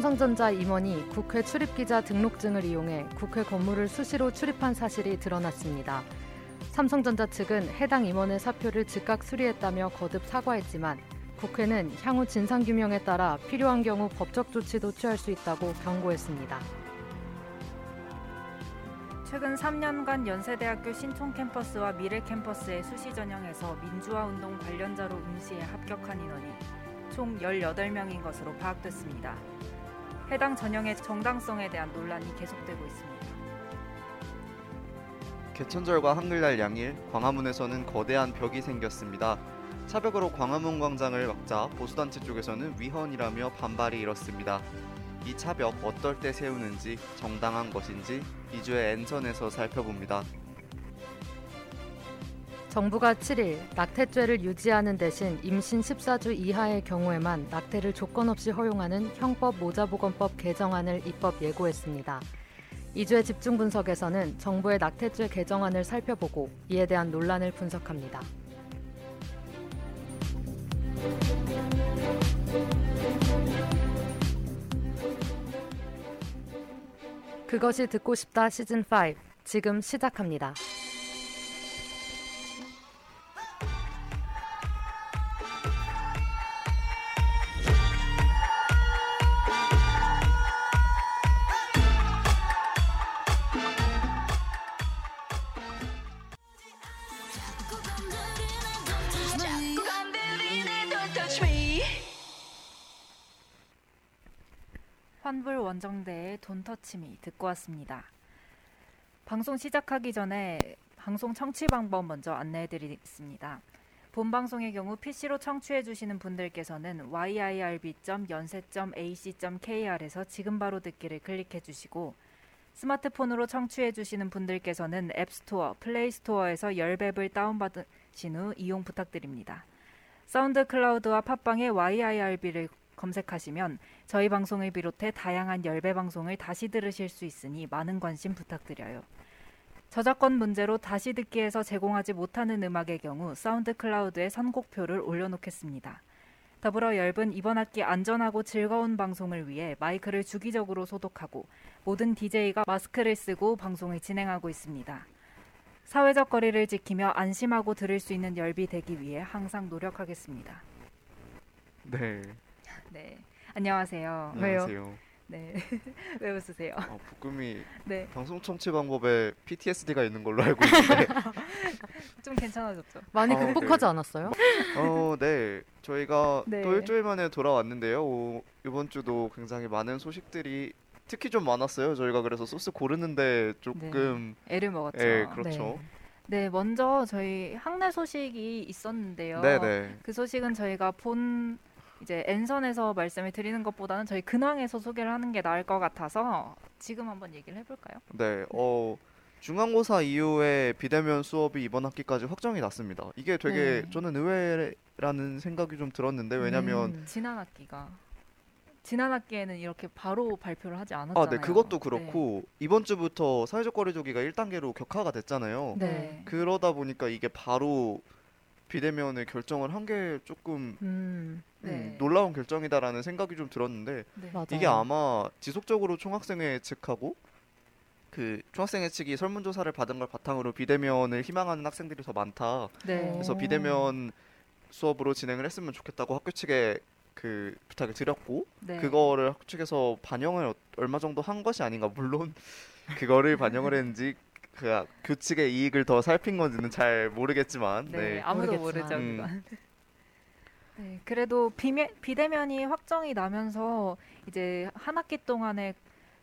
삼성전자 임원이 국회 출입기자 등록증을 이용해 국회 건물을 수시로 출입한 사실이 드러났습니다. 삼성전자 측은 해당 임원의 사표를 즉각 수리했다며 거듭 사과했지만 국회는 향후 진상규명에 따라 필요한 경우 법적 조치도 취할 수 있다고 경고했습니다. 최근 3년간 연세대학교 신촌 캠퍼스와 미래 캠퍼스의 수시 전형에서 민주화 운동 관련자로 응시에 합격한 인원이 총 18명인 것으로 파악됐습니다. 해당 전형의 정당성에 대한 논란이 계속되고 있습니다. 개천절과 한글날 양일 광화문에서는 거대한 벽이 생겼습니다. 차벽으로 광화문 광장을 막자 보수단체 쪽에서는 위헌이라며 반발이 일었습니다. 이 차벽 어떨 때 세우는지 정당한 것인지 이주의 N선에서 살펴봅니다. 정부가 7일 낙태죄를 유지하는 대신 임신 14주 이하의 경우에만 낙태를 조건 없이 허용하는 형법 모자보건법 개정안을 입법 예고했습니다. 이주의 집중 분석에서는 정부의 낙태죄 개정안을 살펴보고 이에 대한 논란을 분석합니다. 그것이 듣고 싶다 시즌 5 지금 시작합니다. 환불 원정대의 Don't touch me 듣고 왔습니다. 방송 시작하기 전에 방송 청취 방법 먼저 안내해 드리겠습니다. 본 방송의 경우 PC로 청취해 주시는 분들께서는 yirb.연세.ac.kr에서 지금 바로 듣기를 클릭해 주시고 스마트폰으로 청취해 주시는 분들께서는 앱스토어, 플레이스토어에서 열앱을 다운받으신 후 이용 부탁드립니다. 사운드 클라우드와 팟빵의 yirb를 검색하시면 저희 방송을 비롯해 다양한 열배 방송을 다시 들으실 수 있으니 많은 관심 부탁드려요. 저작권 문제로 다시 듣기에서 제공하지 못하는 음악의 경우 사운드 클라우드에 선곡표를 올려놓겠습니다. 더불어 열분 이번 학기 안전하고 즐거운 방송을 위해 마이크를 주기적으로 소독하고 모든 DJ가 마스크를 쓰고 방송을 진행하고 있습니다. 사회적 거리를 지키며 안심하고 들을 수 있는 열비 되기 위해 항상 노력하겠습니다. 네. 네. 안녕하세요. 안녕하세요. 네. 왜 웃으세요? 어, 북금이 네. 방송 청취 방법에 PTSD가 있는 걸로 알고 있는데 좀 괜찮아졌죠? 많이 어, 극복하지 네. 않았어요? 어, 네. 저희가 네. 또 일주일 만에 돌아왔는데요. 오, 이번 주도 굉장히 많은 소식들이 특히 좀 많았어요. 저희가 그래서 소스 고르는데 조금 애를 먹었죠. 예, 그렇죠. 네, 먼저 저희 학내 소식이 있었는데요. 네, 네. 그 소식은 저희가 본 이제 N선에서 말씀을 드리는 것보다는 저희 근황에서 소개를 하는 게 나을 것 같아서 지금 한번 얘기를 해볼까요? 네. 어 중간고사 이후에 비대면 수업이 이번 학기까지 확정이 났습니다. 이게 되게 네. 저는 의외라는 생각이 좀 들었는데 왜냐면 음. 지난 학기가 지난 학기에는 이렇게 바로 발표를 하지 않았잖아요. 아, 네, 그것도 네. 그렇고 이번 주부터 사회적 거리두기가 1단계로 격화가 됐잖아요. 네. 그러다 보니까 이게 바로 비대면을 결정을 한 게 조금 음, 네. 음, 놀라운 결정이다라는 생각이 좀 들었는데 네. 이게 아마 지속적으로 총학생회 측하고 그 총학생회 측이 설문조사를 받은 걸 바탕으로 비대면을 희망하는 학생들이 더 많다. 네. 그래서 오. 비대면 수업으로 진행을 했으면 좋겠다고 학교 측에 그 부탁을 드렸고 네. 그거를 학교 측에서 반영을 어- 얼마 정도 한 것이 아닌가 물론 그거를 반영을 했는지 그 교측의 이익을 더 살핀 건지는 잘 모르겠지만 네, 네. 아무도. 모르죠. 음. 그건. 네, 그래도 비매, 비대면이 확정이 나면서 이제 한 학기 동안의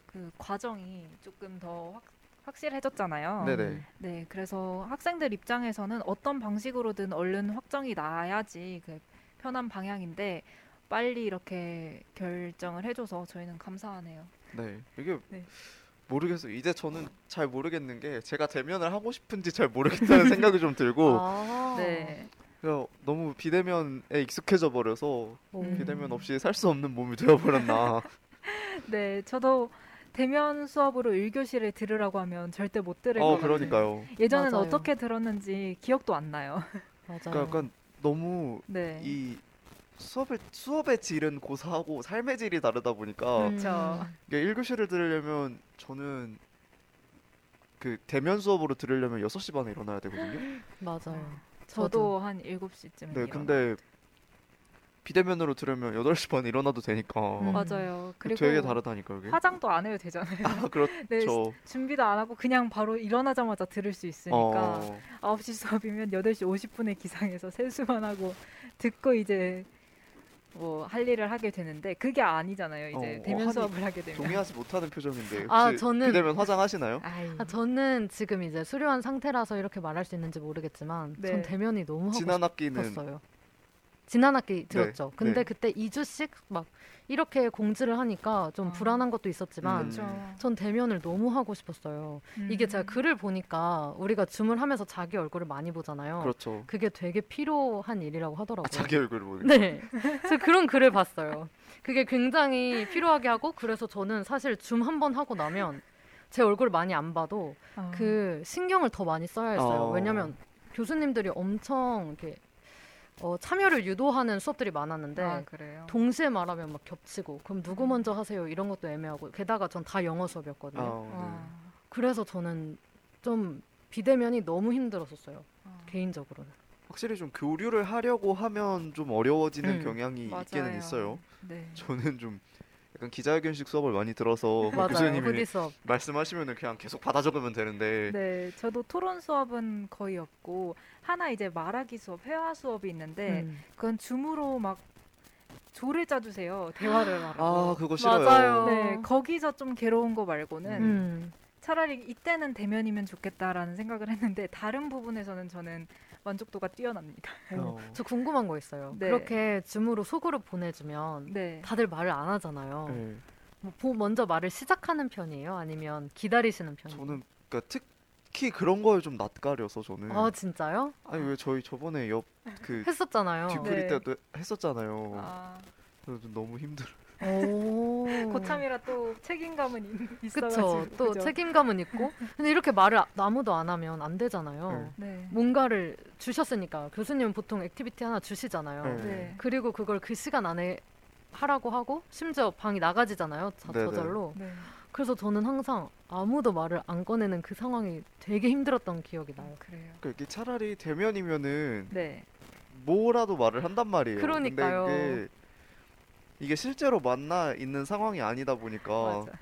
그 과정이 조금 더 확, 확실해졌잖아요. 네네. 네, 그래서 학생들 입장에서는 어떤 방식으로든 얼른 확정이 나야지 그 편한 방향인데 빨리 이렇게 결정을 해줘서 저희는 감사하네요. 네. 이게 네. 모르겠어요. 이제 저는 잘 모르겠는 게 제가 대면을 하고 싶은지 잘 모르겠다는 생각이 좀 들고 아. 네, 너무 비대면에 익숙해져 버려서 오. 음. 비대면 없이 살 수 없는 몸이 되어 버렸나. 네, 저도 대면 수업으로 1교시를 들으라고 하면 절대 못 들을 것 어. 그러니까요. 예전엔 맞아요. 어떻게 들었는지 기억도 안 나요. 맞아요. 그러니까 약간 너무 네. 이 수업의 수업의 질은 고사하고 삶의 질이 다르다 보니까 음. 이게 1교시를 들으려면 저는 그 대면 수업으로 들으려면 6시 반에 일어나야 되거든요. 맞아요. 저도 한 7시쯤 네, 근데 비대면으로 들으면 8시 반에 일어나도 되니까 음. 맞아요. 그리고 되게 다르다니까 이게. 화장도 안 해도 되잖아요. 아, 그렇죠. 네, 준비도 안 하고 그냥 바로 일어나자마자 들을 수 있으니까 어, 9시 수업이면 8시 50분에 기상해서 세수만 하고 듣고 이제 뭐 할 일을 하게 되는데 그게 아니잖아요. 이제 어, 대면 어, 수업을 하게 되면. 동의하지 못하는 표정인데 혹시 아, 저는- 비대면 화장하시나요? 아이, 아, 저는 지금 이제 수료한 상태라서 이렇게 말할 수 있는지 모르겠지만 네. 전 대면이 너무 하고 지난 학기는 싶었어요. 지난 학기 들었죠. 근데 네. 그때 2주씩 막 이렇게 공지를 하니까 좀 아. 불안한 것도 있었지만 음. 전 대면을 너무 하고 싶었어요. 이게 제가 음. 글을 보니까 우리가 줌을 하면서 자기 얼굴을 많이 보잖아요. 그렇죠. 그게 되게 필요한 일이라고 하더라고요. 아, 자기 얼굴을 보는. 네. 제가 그런 글을 봤어요. 그게 굉장히 필요하게 하고 그래서 저는 사실 줌 한 번 하고 나면 제 얼굴 많이 안 봐도 아. 그 신경을 더 많이 써야 했어요. 어. 왜냐면 교수님들이 엄청 이렇게 어, 참여를 유도하는 수업들이 많았는데 아, 그래요. 동시에 말하면 막 겹치고 그럼 누구 먼저 하세요 이런 것도 애매하고 게다가 전 다 영어 수업이었거든요. 아, 아, 그래서 저는 좀 비대면이 너무 힘들었었어요. 아. 개인적으로는. 확실히 좀 교류를 하려고 하면 좀 어려워지는 음. 경향이 맞아요. 있기는 있어요. 네. 저는 좀 약간 기자회견식 수업을 많이 들어서 그. 교수님이. 말씀하시면은 그냥 계속 받아 적으면 되는데 네, 저도 토론 수업은 거의 없고 하나 이제 말하기 수업, 회화 수업이 있는데 음. 그건 줌으로 막 조를 짜주세요. 대화를 하라고. 아 그거 싫어요. 맞아요. 네, 거기서 좀 괴로운 거 말고는 음. 차라리 이때는 대면이면 좋겠다라는 생각을 했는데 다른 부분에서는 저는 만족도가 뛰어납니다. 어. 저 궁금한 거 있어요. 네. 그렇게 줌으로 소그룹 보내주면 네. 다들 말을 안 하잖아요. 네. 뭐 보- 먼저 말을 시작하는 편이에요? 아니면 기다리시는 편이에요? 저는 그러니까 특 히 그런 거에 좀 낯가려서 저는 아 진짜요? 아니 왜 저희 저번에 옆 그 했었잖아요. 뒤풀이 네. 때도 했었잖아요. 아, 그래서 좀 너무 힘들어. 오. 고참이라 또 책임감은 있- 그쵸. 있어가지고 또 그죠? 책임감은 있고. 근데 이렇게 말을 아- 아무도 안 하면 안 되잖아요. 네. 뭔가를 주셨으니까 교수님은 보통 activity 하나 주시잖아요. 네. 네. 그리고 그걸 그 시간 안에 하라고 하고 심지어 방이 나가지잖아요. 자, 네네. 저절로. 네. 그래서 저는 항상 아무도 말을 안 꺼내는 그 상황이 되게 힘들었던 기억이 나요. 그래요. 그러니까 이게 차라리 대면이면은 네. 뭐라도 말을 한단 말이에요. 그러니까요. 근데 이게, 이게 실제로 만나 있는 상황이 아니다 보니까 맞아.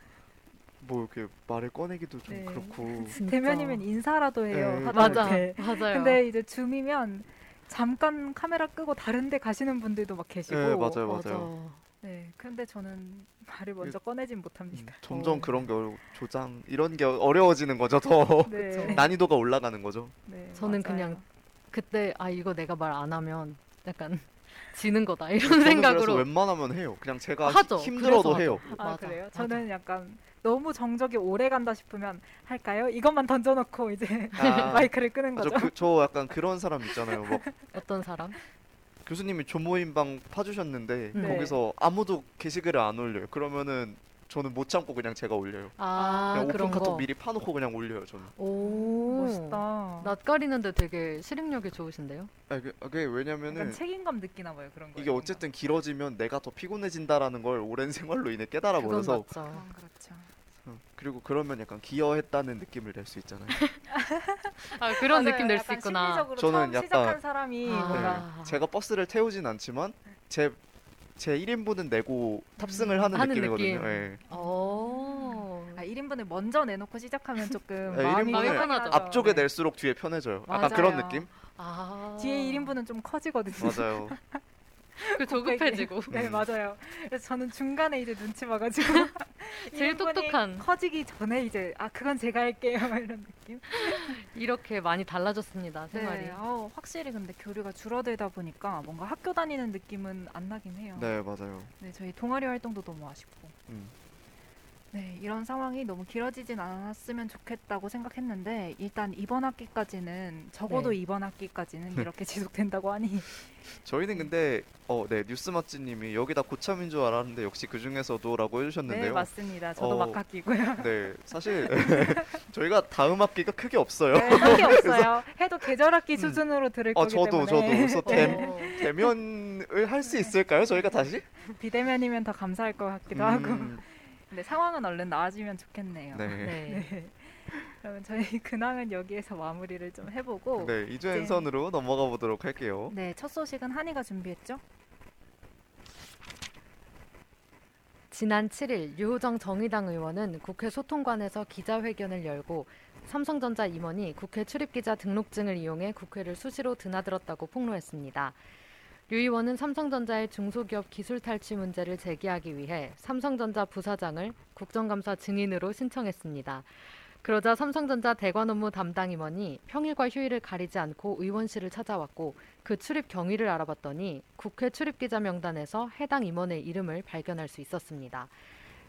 뭐 이렇게 말을 꺼내기도 좀 네. 그렇고. 진짜. 대면이면 인사라도 해요. 네. 맞아, 맞아요. 근데 이제 줌이면 잠깐 카메라 끄고 다른 데 가시는 분들도 막 계시고 네 맞아요 맞아요. 네, 근데 저는 말을 먼저 꺼내진 못합니다. 음, 점점 어. 그런 게 어려, 조장 이런 게 어려워지는 거죠. 더 네. 난이도가 올라가는 거죠. 네, 저는 맞아요. 그냥 그때 아 이거 내가 말 안 하면 약간 지는 거다 이런 저는 생각으로 그래서 웬만하면 해요. 그냥 제가 하죠. 히- 힘들어도 그래서 해요. 아, 맞아, 그래요? 맞아. 저는 약간 너무 정적이 오래 간다 싶으면 할까요? 이것만 던져놓고 이제 아, 마이크를 끄는 아, 저, 거죠. 그, 저 약간 그런 사람 있잖아요. 막 어떤 사람? 교수님이 조모임방 파주셨는데 네. 거기서 아무도 게시글을 안 올려요. 그러면은 저는 못 참고 그냥 제가 올려요. 아, 그냥 그런 오픈 카톡 거. 미리 파놓고 그냥 올려요. 저는. 오 멋있다. 낯가리는데 되게 실행력이 좋으신데요. 아, 그, 그게 약간 왜냐면은 책임감 느끼나 봐요 그런 거. 이게 어쨌든 길어지면 내가 더 피곤해진다라는 걸 오랜 생활로 인해 깨달아 그건 버려서 맞죠. 아, 그렇죠. 어, 그리고 그러면 약간 기여했다는 느낌을 낼 수 있잖아요. 아 그런 맞아요. 느낌 낼 수 약간 있구나. 심리적으로 저는 처음 약간- 시작한 사람이 아. 뭔가 네. 제가 버스를 태우진 않지만 제 제 1인분은 내고 탑승을 하는 하는 느낌이거든요. 느낌. 예. 오. 아, 1인분을 먼저 내놓고 시작하면 조금 네, 마음이 1인분을 편하죠. 앞쪽에 네. 낼수록 뒤에 편해져요. 약간 맞아요. 그런 느낌? 아. 뒤에 1인분은 좀 커지거든요. 맞아요. 그 조급해지고. 네 음. 맞아요. 그래서 저는 중간에 이제 눈치 봐가지고 제일 1인분이 똑똑한. 커지기 전에 이제 아 그건 제가 할게요 이런 느낌. 이렇게 많이 달라졌습니다 생활이. 네, 어, 확실히 근데 교류가 줄어들다 보니까 뭔가 학교 다니는 느낌은 안 나긴 해요. 네, 맞아요. 네, 저희 동아리 활동도 너무 아쉽고. 음. 네, 이런 상황이 너무 길어지진 않았으면 좋겠다고 생각했는데 일단 이번 학기까지는 적어도 네. 이번 학기까지는 이렇게 지속된다고 하니 저희는 근데 어, 네 뉴스 맛지님이 여기다 고참인 줄 알았는데 역시 그 중에서도라고 네 해주셨는데요. 맞습니다. 저도 어, 막 학기고요. 네, 사실 저희가 다음 학기가 크게 없어요. 네, 학기 없어요. 해도 계절 학기 수준으로 들을 아, 거기 저도 때문에 저도 그래서 대, 어, 대면을 할 수 있을까요? 저희가 다시? 비대면이면 더 감사할 것 같기도 하고. 음, 근데 상황은 얼른 나아지면 좋겠네요. 네. 네. 그러면 저희 근황은 여기에서 마무리를 좀 해보고 네, 이주연선으로 넘어가 보도록 할게요. 네, 첫 소식은 한이가 준비했죠? 지난 7일 유호정 정의당 의원은 국회 소통관에서 기자회견을 열고 삼성전자 임원이 국회 출입기자 등록증을 이용해 국회를 수시로 드나들었다고 폭로했습니다. 류 의원은 삼성전자의 중소기업 기술 탈취 문제를 제기하기 위해 삼성전자 부사장을 국정감사 증인으로 신청했습니다. 그러자 삼성전자 대관 업무 담당 임원이 평일과 휴일을 가리지 않고 의원실을 찾아왔고 그 출입 경위를 알아봤더니 국회 출입 기자 명단에서 해당 임원의 이름을 발견할 수 있었습니다.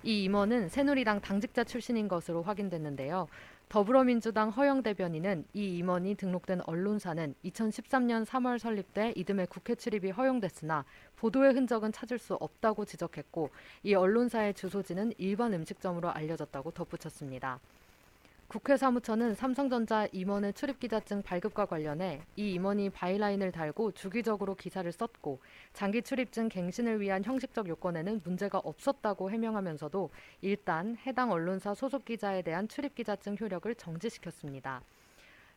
이 임원은 새누리당 당직자 출신인 것으로 확인됐는데요. 더불어민주당 허영 대변인은 이 임원이 등록된 언론사는 2013년 3월 설립돼 이듬해 국회 출입이 허용됐으나 보도의 흔적은 찾을 수 없다고 지적했고 이 언론사의 주소지는 일반 음식점으로 알려졌다고 덧붙였습니다. 국회 사무처는 삼성전자 임원의 출입기자증 발급과 관련해 이 임원이 바이라인을 달고 주기적으로 기사를 썼고 장기 출입증 갱신을 위한 형식적 요건에는 문제가 없었다고 해명하면서도 일단 해당 언론사 소속 기자에 대한 출입기자증 효력을 정지시켰습니다.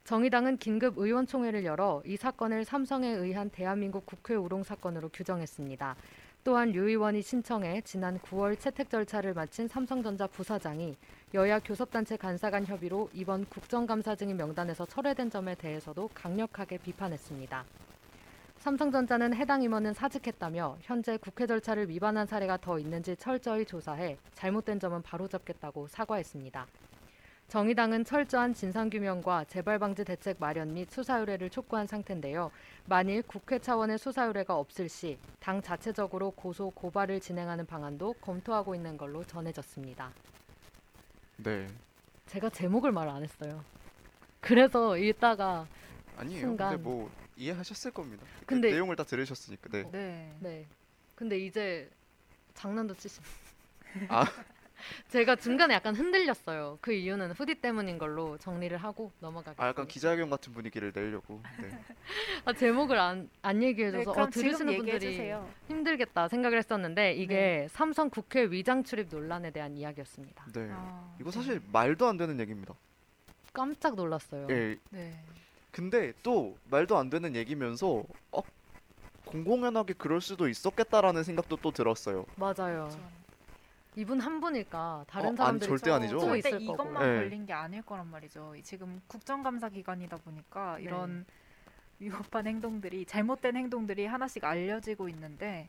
정의당은 긴급 의원총회를 열어 이 사건을 삼성에 의한 대한민국 국회 우롱 사건으로 규정했습니다. 또한 류 의원이 신청해 지난 9월 채택 절차를 마친 삼성전자 부사장이 여야 교섭단체 간사 간 협의로 이번 국정감사 증인 명단에서 철회된 점에 대해서도 강력하게 비판했습니다. 삼성전자는 해당 임원은 사직했다며 현재 국회 절차를 위반한 사례가 더 있는지 철저히 조사해 잘못된 점은 바로잡겠다고 사과했습니다. 정의당은 철저한 진상규명과 재발방지 대책 마련 및 수사 의뢰를 촉구한 상태인데요. 만일 국회 차원의 수사 의뢰가 없을 시 당 자체적으로 고소 고발을 진행하는 방안도 검토하고 있는 걸로 전해졌습니다. 네. 제가 제목을 말 안 했어요. 그래서 읽다가 아니에요. 순간. 근데 뭐 이해하셨을 겁니다. 그 근데- 내용을 다 들으셨으니까. 네. 네. 네. 근데 이제 장난도 치시. 아. 제가 중간에 약간 흔들렸어요. 그 이유는 후디 때문인 걸로 정리를 하고 넘어가겠습니다. 아, 약간 기자회견 같은 분위기를 내려고. 네. 아, 제목을 안, 안 네, 얘기해줘서 어, 지금 들으시는 분들이 주세요. 힘들겠다 생각을 했었는데 이게 삼성 국회 위장 출입 논란에 대한 이야기였습니다. 네. 아, 이거 사실 말도 안 되는 얘기입니다. 깜짝 놀랐어요. 예. 네. 근데 또 말도 안 되는 얘기면서 어, 공공연하게 그럴 수도 있었겠다라는 생각도 또 들었어요. 맞아요. 그렇죠. 이분 한 분일까 다른 어, 사람들이 아니, 절대 또 아니죠. 또 절대 있을 이것만 거고. 네. 걸린 게 아닐 거란 말이죠. 지금 국정감사 기간이다 보니까 네. 이런 위법한 행동들이 잘못된 행동들이 하나씩 알려지고 있는데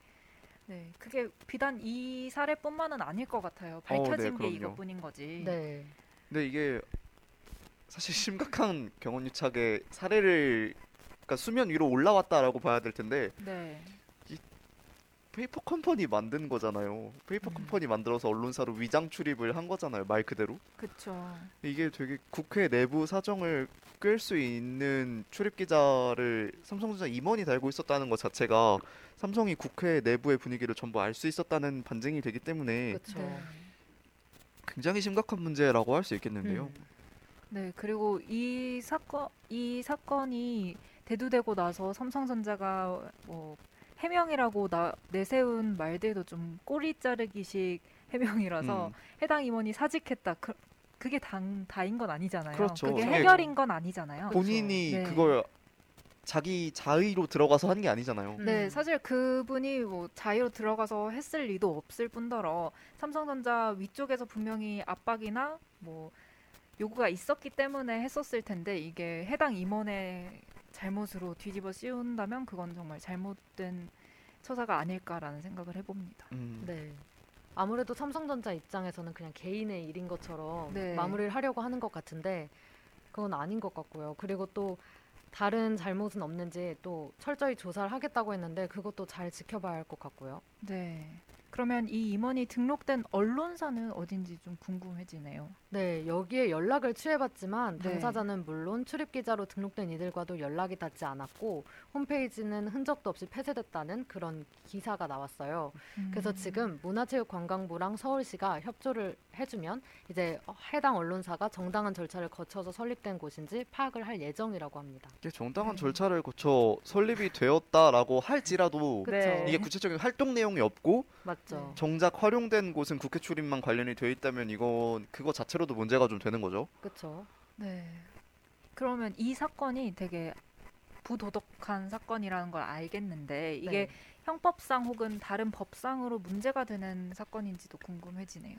네, 그게 비단 이 사례뿐만은 아닐 것 같아요. 밝혀진 게 어, 네, 그럼요. 이것뿐인 거지. 네. 근데 이게 사실 심각한 경언유착의 사례를 그러니까 수면 위로 올라왔다라고 봐야 될 텐데 네. 페이퍼 컴퍼니 만든 거잖아요. 페이퍼 음. 컴퍼니 만들어서 언론사로 위장 출입을 한 거잖아요. 말 그대로. 그쵸. 이게 되게 국회 내부 사정을 끌 수 있는 출입 기자를 삼성전자 임원이 달고 있었다는 것 자체가 삼성이 국회 내부의 분위기를 전부 알 수 있었다는 반증이 되기 때문에 그렇죠. 네. 굉장히 심각한 문제라고 할 수 있겠는데요. 음. 네, 그리고 이 사건 이 사건이 대두되고 나서 삼성전자가 뭐 해명이라고 나, 내세운 말들도 좀 꼬리 자르기식 해명이라서 음. 해당 임원이 사직했다. 그, 그게 당, 다인 건 아니잖아요. 그렇죠. 게 이게 해결인 건 아니잖아요. 본인이 네. 그걸 자기 자의로 들어가서 한 게 아니잖아요. 음. 네, 사실 그분이 뭐 자유로 들어가서 했을 리도 없을 뿐더러 삼성전자 위쪽에서 분명히 압박이나 뭐 요구가 있었기 때문에 했었을 텐데 이게 해당 임원의 잘못으로 뒤집어 씌운다면 그건 정말 잘못된 처사가 아닐까라는 생각을 해봅니다. 음. 네. 아무래도 삼성전자 입장에서는 그냥 개인의 일인 것처럼 네. 마무리를 하려고 하는 것 같은데 그건 아닌 것 같고요. 그리고 또 다른 잘못은 없는지 또 철저히 조사를 하겠다고 했는데 그것도 잘 지켜봐야 할 것 같고요. 네. 그러면 이 임원이 등록된 언론사는 어딘지 좀 궁금해지네요. 네, 여기에 연락을 취해봤지만 네. 당사자는 물론 출입 기자로 등록된 이들과도 연락이 닿지 않았고 홈페이지는 흔적도 없이 폐쇄됐다는 그런 기사가 나왔어요. 그래서 음. 지금 문화체육관광부랑 서울시가 협조를 해주면 이제 해당 언론사가 정당한 절차를 거쳐서 설립된 곳인지 파악을 할 예정이라고 합니다. 이게 정당한 네. 절차를 거쳐 설립이 되었다라고 할지라도 그- 네. 이게 구체적인 활동 내용이 없고 맞 죠? 네. 정작 활용된 곳은 국회 출입만 관련이 되어 있다면 이건 그거 자체로도 문제가 좀 되는 거죠. 그렇죠. 네. 그러면 이 사건이 되게 부도덕한 사건이라는 걸 알겠는데 이게 네. 형법상 혹은 다른 법상으로 문제가 되는 사건인지도 궁금해지네요.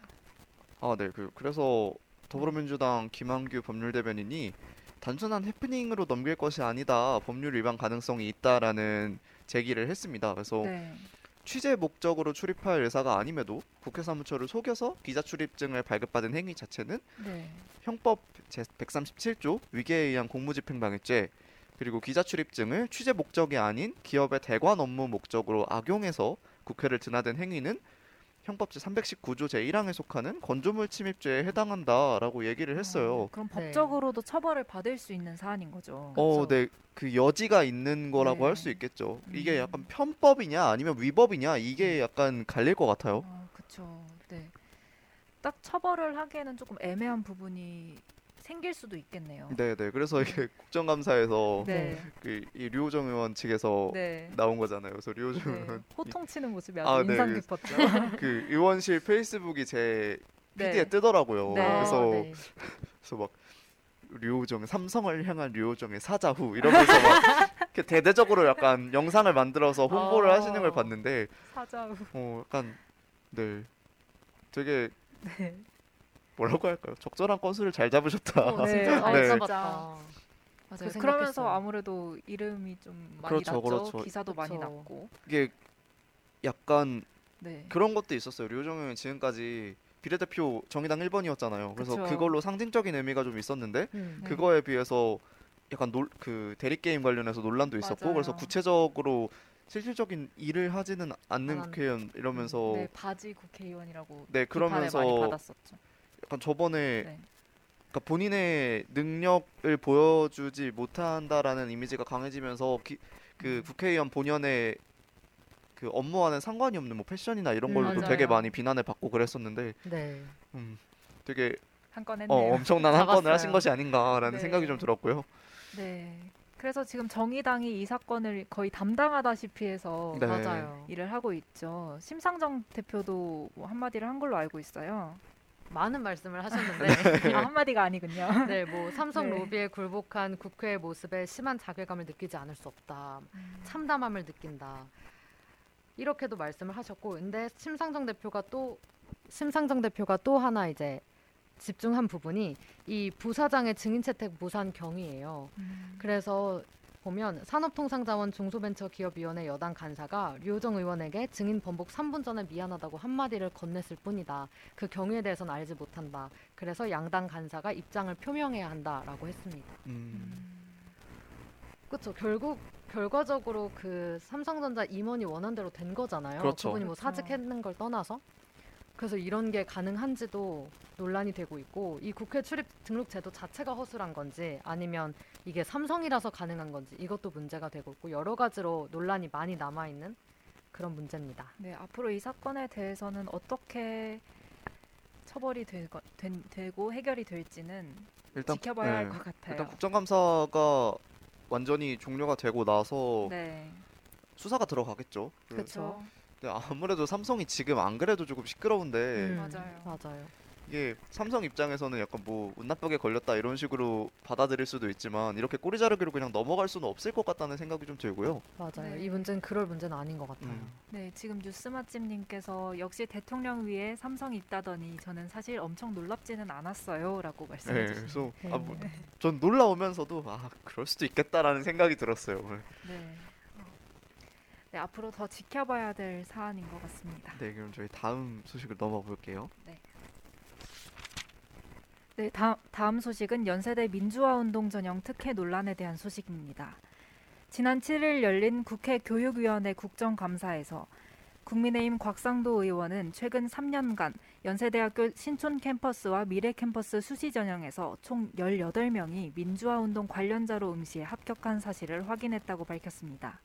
아, 네. 그 그래서 더불어민주당 김한규 법률대변인이 단순한 해프닝으로 넘길 것이 아니다. 법률 위반 가능성이 있다라는 제기를 했습니다. 그래서 네. 취재 목적으로 출입할 의사가 아님에도 국회 사무처를 속여서 기자 출입증을 발급받은 행위 자체는 네. 형법 제 137조 위계에 의한 공무집행방해죄 그리고 기자 출입증을 취재 목적이 아닌 기업의 대관 업무 목적으로 악용해서 국회를 드나든 행위는 형법 제 319조 제1항에 속하는 건조물 침입죄에 해당한다라고 얘기를 했어요. 어, 그럼 네. 법적으로도 처벌을 받을 수 있는 사안인 거죠. 어. 네. 그 여지가 있는 거라고 네. 할수 있겠죠. 이게 음. 약간 편법이냐 아니면 위법이냐 이게 약간 갈릴 것 같아요. 아, 그렇죠. 네. 딱 처벌을 하기에는 조금 애매한 부분이 생길 수도 있겠네요. 네, 네. 그래서 이게 국정감사에서 네. 그 이 류호정 의원 측에서 네. 나온 거잖아요. 그래서 류호정 네. 의원 호통치는 모습이 아주 아, 네. 인상 깊었죠. 그 의원실 페이스북이 제 네. PD에 뜨더라고요. 네. 그래서 아, 네. 그래서 막 류호정 삼성을 향한 류호정의 사자후 이러면서 막 이렇게 대대적으로 약간 영상을 만들어서 홍보를 어. 하시는 걸 봤는데 사자우. 어 약간 네 되게 네. 뭐라고 할까요? 적절한 건수를 잘 잡으셨다. 어, 네. 진짜 잘 네. 잡았다. 맞아요. 생각했어요. 그러면서 아무래도 이름이 좀 많이 그렇죠, 났죠. 그렇죠. 기사도 많이 그렇죠. 났고. 이게 약간 네. 그런 것도 있었어요. 의원 지금까지 비례대표 정의당 1번이었잖아요. 그래서 그쵸. 그걸로 상징적인 의미가 좀 있었는데 음. 네. 그거에 비해서 약간 놀, 그 대리 게임 관련해서 논란도 있었고 맞아요. 그래서 구체적으로 실질적인 일을 하지는 않는 안 국회의원 이러면서 네, 바지 국회의원이라고 네, 그러면서 많이 받았었죠. 약간 저번에 네. 그러니까 본인의 능력을 보여주지 못한다라는 이미지가 강해지면서 기, 그 음. 국회의원 본연의 그 업무와는 상관이 없는 뭐 패션이나 이런 음, 걸로도 맞아요. 되게 많이 비난을 받고 그랬었는데 네. 음, 되게 한 건 했네요. 어, 엄청난 한 건을 하신 잡았어요. 것이 아닌가라는 네. 생각이 좀 들었고요. 네. 그래서 지금 정의당이 이 사건을 거의 담당하다시피 해서 네. 맞아요. 일을 하고 있죠. 심상정 대표도 뭐 한마디를 한 걸로 알고 있어요. 많은 말씀을 하셨는데 아, 한마디가 아니군요. 네, 뭐 삼성 네. 로비에 굴복한 국회의 모습에 심한 자괴감을 느끼지 않을 수 없다. 참담함을 느낀다. 이렇게도 말씀을 하셨고, 근데 심상정 대표가 또 심상정 대표가 또 하나 이제 집중한 부분이 이 부사장의 증인 채택 무산 경위예요. 음. 그래서 보면 산업통상자원 중소벤처기업위원회 여당 간사가 류호정 의원에게 증인 번복 3분 전에 미안하다고 한마디를 건넸을 뿐이다. 그 경위에 대해서는 알지 못한다. 그래서 양당 간사가 입장을 표명해야 한다라고 했습니다. 음. 그렇죠. 결국 결과적으로 그 삼성전자 임원이 원한 대로 된 거잖아요. 그렇죠. 그분이 뭐 그렇죠. 사직했는 걸 떠나서 그래서 이런 게 가능한지도 논란이 되고 있고 이 국회 출입 등록 제도 자체가 허술한 건지 아니면 이게 삼성이라서 가능한 건지 이것도 문제가 되고 있고 여러 가지로 논란이 많이 남아 있는 그런 문제입니다. 네, 앞으로 이 사건에 대해서는 어떻게 처벌이 되고, 된, 되고 해결이 될지는 일단 지켜봐야 네. 할것 같아요. 일단 국정감사가 완전히 종료가 되고 나서 네, 수사가 들어가겠죠. 그- 그렇죠. 근데 아무래도 삼성이 지금 안 그래도 조금 시끄러운데 음, 맞아요. 맞아요. 이게 삼성 입장에서는 약간 뭐 운 나쁘게 걸렸다 이런 식으로 받아들일 수도 있지만 이렇게 꼬리 자르기로 그냥 넘어갈 수는 없을 것 같다는 생각이 좀 들고요. 맞아요. 네. 이 문제는 그럴 문제는 아닌 것 같아요. 음. 네, 지금 뉴스 맛집님께서 역시 대통령 위에 삼성이 있다더니 저는 사실 엄청 놀랍지는 않았어요라고 말씀해 네, 주셨어요. 그래서 아, 뭐, 네. 전 놀라우면서도 아 그럴 수도 있겠다라는 생각이 들었어요. 오늘. 네. 어. 네, 앞으로 더 지켜봐야 될 사안인 것 같습니다. 네, 그럼 저희 다음 소식을 넘어 볼게요. 네, 다, 다음 소식은 연세대 민주화운동 전형 특혜 논란에 대한 소식입니다. 지난 7일 열린 국회 교육위원회 국정감사에서 국민의힘 곽상도 의원은 최근 3년간 연세대학교 신촌 캠퍼스와 미래 캠퍼스 수시 전형에서 총 18명이 민주화 운동 관련자로 응시에 합격한 사실을 확인했다고 밝혔습니다.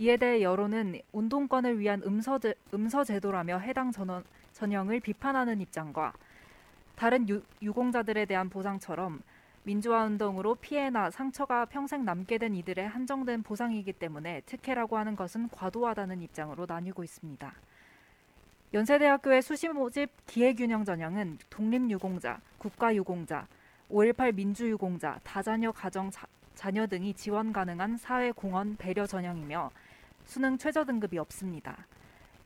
이에 대해 여론은 운동권을 위한 음서, 제, 음서 제도라며 해당 전원, 전형을 비판하는 입장과 다른 유, 유공자들에 대한 보상처럼 민주화 운동으로 피해나 상처가 평생 남게 된 이들의 한정된 보상이기 때문에 특혜라고 하는 것은 과도하다는 입장으로 나뉘고 있습니다. 연세대학교의 수시 모집 기회균형 전형은 독립유공자, 국가유공자, 5.18 민주유공자, 다자녀 가정 자, 자녀 등이 지원 가능한 사회공헌 배려 전형이며 수능 최저 등급이 없습니다.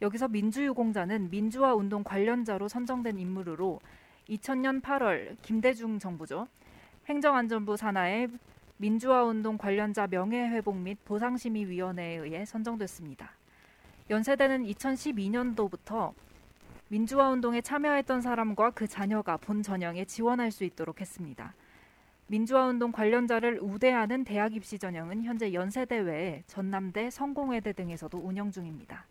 여기서 민주유공자는 민주화 운동 관련자로 선정된 인물으로 2000년 8월 김대중 정부죠. 행정안전부 산하의 민주화운동 관련자 명예회복 및 보상심의위원회에 의해 선정됐습니다. 연세대는 2012년도부터 민주화운동에 참여했던 사람과 그 자녀가 본 전형에 지원할 수 있도록 했습니다. 민주화운동 관련자를 우대하는 대학 입시 전형은 현재 연세대 외에 전남대, 성공회대 등에서도 운영 중입니다.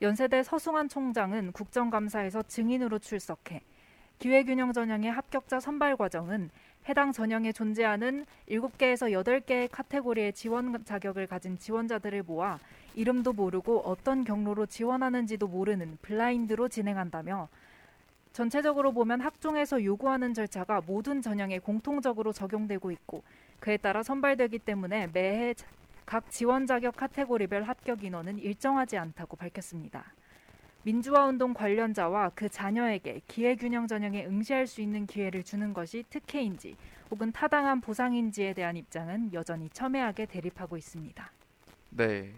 연세대 서승환 총장은 국정감사에서 증인으로 출석해 기회균형 전형의 합격자 선발 과정은 해당 전형에 존재하는 7개에서 8개의 카테고리의 지원 자격을 가진 지원자들을 모아 이름도 모르고 어떤 경로로 지원하는지도 모르는 블라인드로 진행한다며 전체적으로 보면 학종에서 요구하는 절차가 모든 전형에 공통적으로 적용되고 있고 그에 따라 선발되기 때문에 매해 각 지원 자격 카테고리별 합격 인원은 일정하지 않다고 밝혔습니다. 민주화 운동 관련자와 그 자녀에게 기회균형 전형에 응시할 수 있는 기회를 주는 것이 특혜인지 혹은 타당한 보상인지에 대한 입장은 여전히 첨예하게 대립하고 있습니다. 네.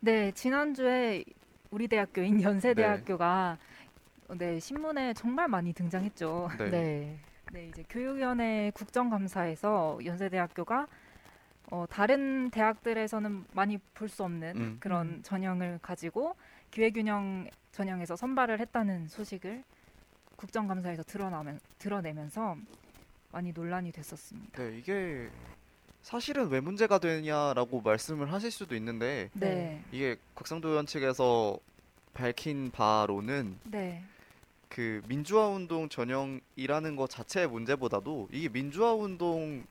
네, 지난주에 우리 대학교인 연세대학교가 네. 네, 신문에 정말 많이 등장했죠. 네. 네. 네, 이제 교육위원회 국정감사에서 연세대학교가 어, 다른 대학들에서는 많이 볼 수 없는 음. 그런 음. 전형을 가지고 기회균형 전형에서 선발을 했다는 소식을 국정감사에서 드러나면 드러내면서 많이 논란이 됐었습니다. 네, 이게 사실은 왜 문제가 되냐라고 말씀을 하실 수도 있는데 네. 이게 곽상도 의원 측에서 밝힌 바로는 네. 그 민주화 운동 전형이라는 것 자체의 문제보다도 이게 민주화 운동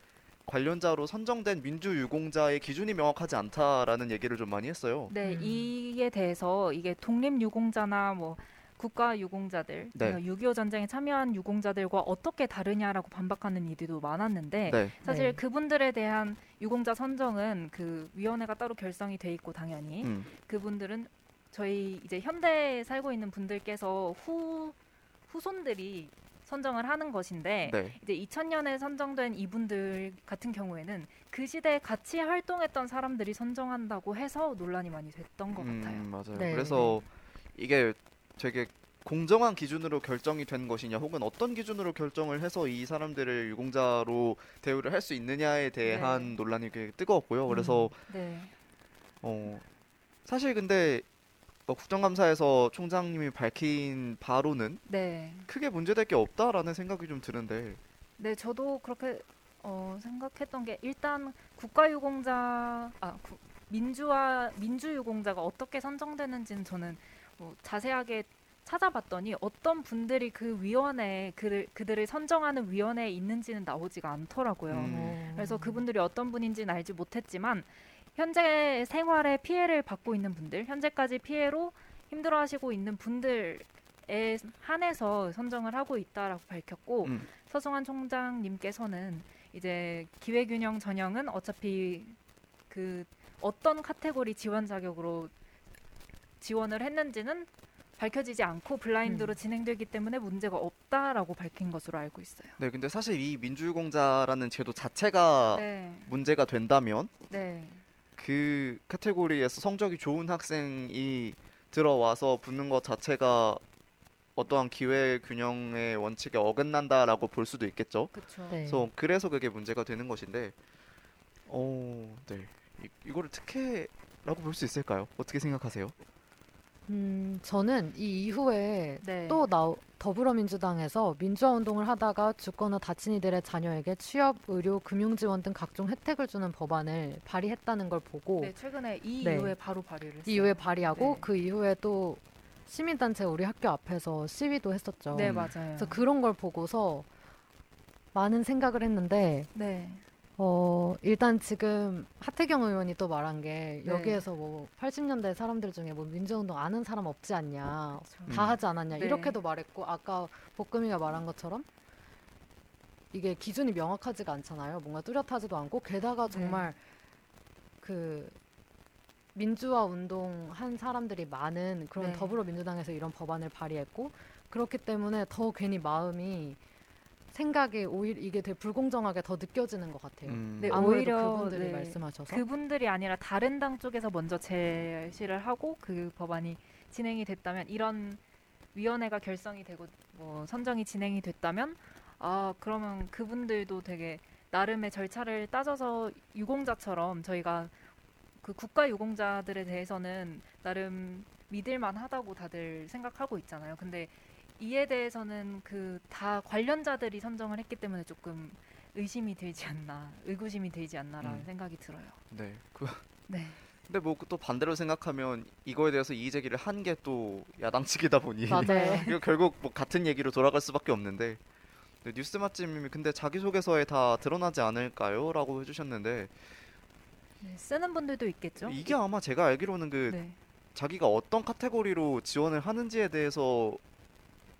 관련자로 선정된 민주유공자의 기준이 명확하지 않다라는 얘기를 좀 많이 했어요. 네, 음. 이에 대해서 이게 독립유공자나 뭐 국가 유공자들, 네. 6.25 전쟁에 참여한 유공자들과 어떻게 다르냐라고 반박하는 이들도 많았는데 네. 사실 네. 그분들에 대한 유공자 선정은 그 위원회가 따로 결성이 돼 있고 당연히 음. 그분들은 저희 이제 현대에 살고 있는 분들께서 후 후손들이 선정을 하는 것인데 네. 이제 2000년에 선정된 이분들 같은 경우에는 그 시대에 같이 활동했던 사람들이 선정한다고 해서 논란이 많이 됐던 것 음, 같아요. 맞아요. 네. 그래서 이게 되게 공정한 기준으로 결정이 된 것이냐 혹은 어떤 기준으로 결정을 해서 이 사람들을 유공자로 대우를 할 수 있느냐에 대한 네. 논란이 꽤 뜨거웠고요. 그래서 음, 네. 어 사실 근데 어, 국정감사에서 총장님이 밝힌 바로는 네. 크게 문제될 게 없다라는 생각이 좀 드는데. 네, 저도 그렇게 어, 생각했던 게 일단 국가유공자, 아 구, 민주화 민주유공자가 어떻게 선정되는지는 저는 뭐 자세하게 찾아봤더니 어떤 분들이 그 위원회에 그를, 그들을 선정하는 위원회에 있는지는 나오지가 않더라고요. 음. 그래서 그분들이 어떤 분인지는 알지 못했지만 현재 생활에 피해를 받고 있는 분들, 현재까지 피해로 힘들어하시고 있는 분들에 한해서 선정을 하고 있다라고 밝혔고 음. 서승환 총장님께서는 이제 기회균형 전형은 어차피 그 어떤 카테고리 지원 자격으로 지원을 했는지는 밝혀지지 않고 블라인드로 음. 진행되기 때문에 문제가 없다라고 밝힌 것으로 알고 있어요. 네, 근데 사실 이 민주유공자라는 제도 자체가 네. 문제가 된다면 네. 그 카테고리에서 성적이 좋은 학생이 들어와서 붙는 것 자체가 어떠한 기회 균형의 원칙에 어긋난다라고 볼 수도 있겠죠. 그쵸. 네. 그래서 그래서 그게 문제가 되는 것인데, 어, 네, 이, 이거를 특혜라고 볼 수 있을까요? 어떻게 생각하세요? 음, 저는 이 이후에 네. 또 나, 더불어민주당에서 민주화 운동을 하다가 죽거나 다친 이들의 자녀에게 취업, 의료, 금융 지원 등 각종 혜택을 주는 법안을 발의했다는 걸 보고 네, 최근에 이 네. 이후에 바로 발의를 했어요. 이 이후에 발의하고 네. 그 이후에 또 시민단체 우리 학교 앞에서 시위도 했었죠. 네, 음. 맞아요. 그래서 그런 걸 보고서 많은 생각을 했는데 네. 어, 일단 지금 하태경 의원이 또 말한 게 네. 여기에서 뭐 80년대 사람들 중에 뭐 민주운동 아는 사람 없지 않냐. 그렇죠. 다 하지 않았냐. 네. 이렇게도 말했고 아까 복금이가 말한 것처럼 이게 기준이 명확하지가 않잖아요. 뭔가 뚜렷하지도 않고 게다가 네. 정말 그 민주화 운동 한 사람들이 많은 그런 네. 더불어민주당에서 이런 법안을 발의했고 그렇기 때문에 더 괜히 마음이 생각이 오히려 이게 되게 불공정하게 더 느껴지는 것 같아요. 음. 네, 오히려, 그분들이 네. 말씀하셔서 그분들이 아니라 다른 당 쪽에서 먼저 제시를 하고 그 법안이 진행이 됐다면 이런 위원회가 결성이 되고 뭐 선정이 진행이 됐다면 아 그러면 그분들도 되게 나름의 절차를 따져서 유공자처럼 저희가 그 국가 유공자들에 대해서는 나름 믿을 만 하다고 다들 생각하고 있잖아요. 근데 이에 대해서는 그 다 관련자들이 선정을 했기 때문에 조금 의심이 들지 않나, 의구심이 들지 않나라는 음. 생각이 들어요. 네. 그 네. 근데 뭐 또 반대로 생각하면 이거에 대해서 이의 제기를 한 게 또 야당 측이다 보니. 이거 결국 뭐 같은 얘기로 돌아갈 수밖에 없는데 네, 뉴스 맛집님이 근데 자기소개서에 다 드러나지 않을까요? 라고 해주셨는데 네, 쓰는 분들도 있겠죠. 이게 아마 제가 알기로는 그 네. 자기가 어떤 카테고리로 지원을 하는지에 대해서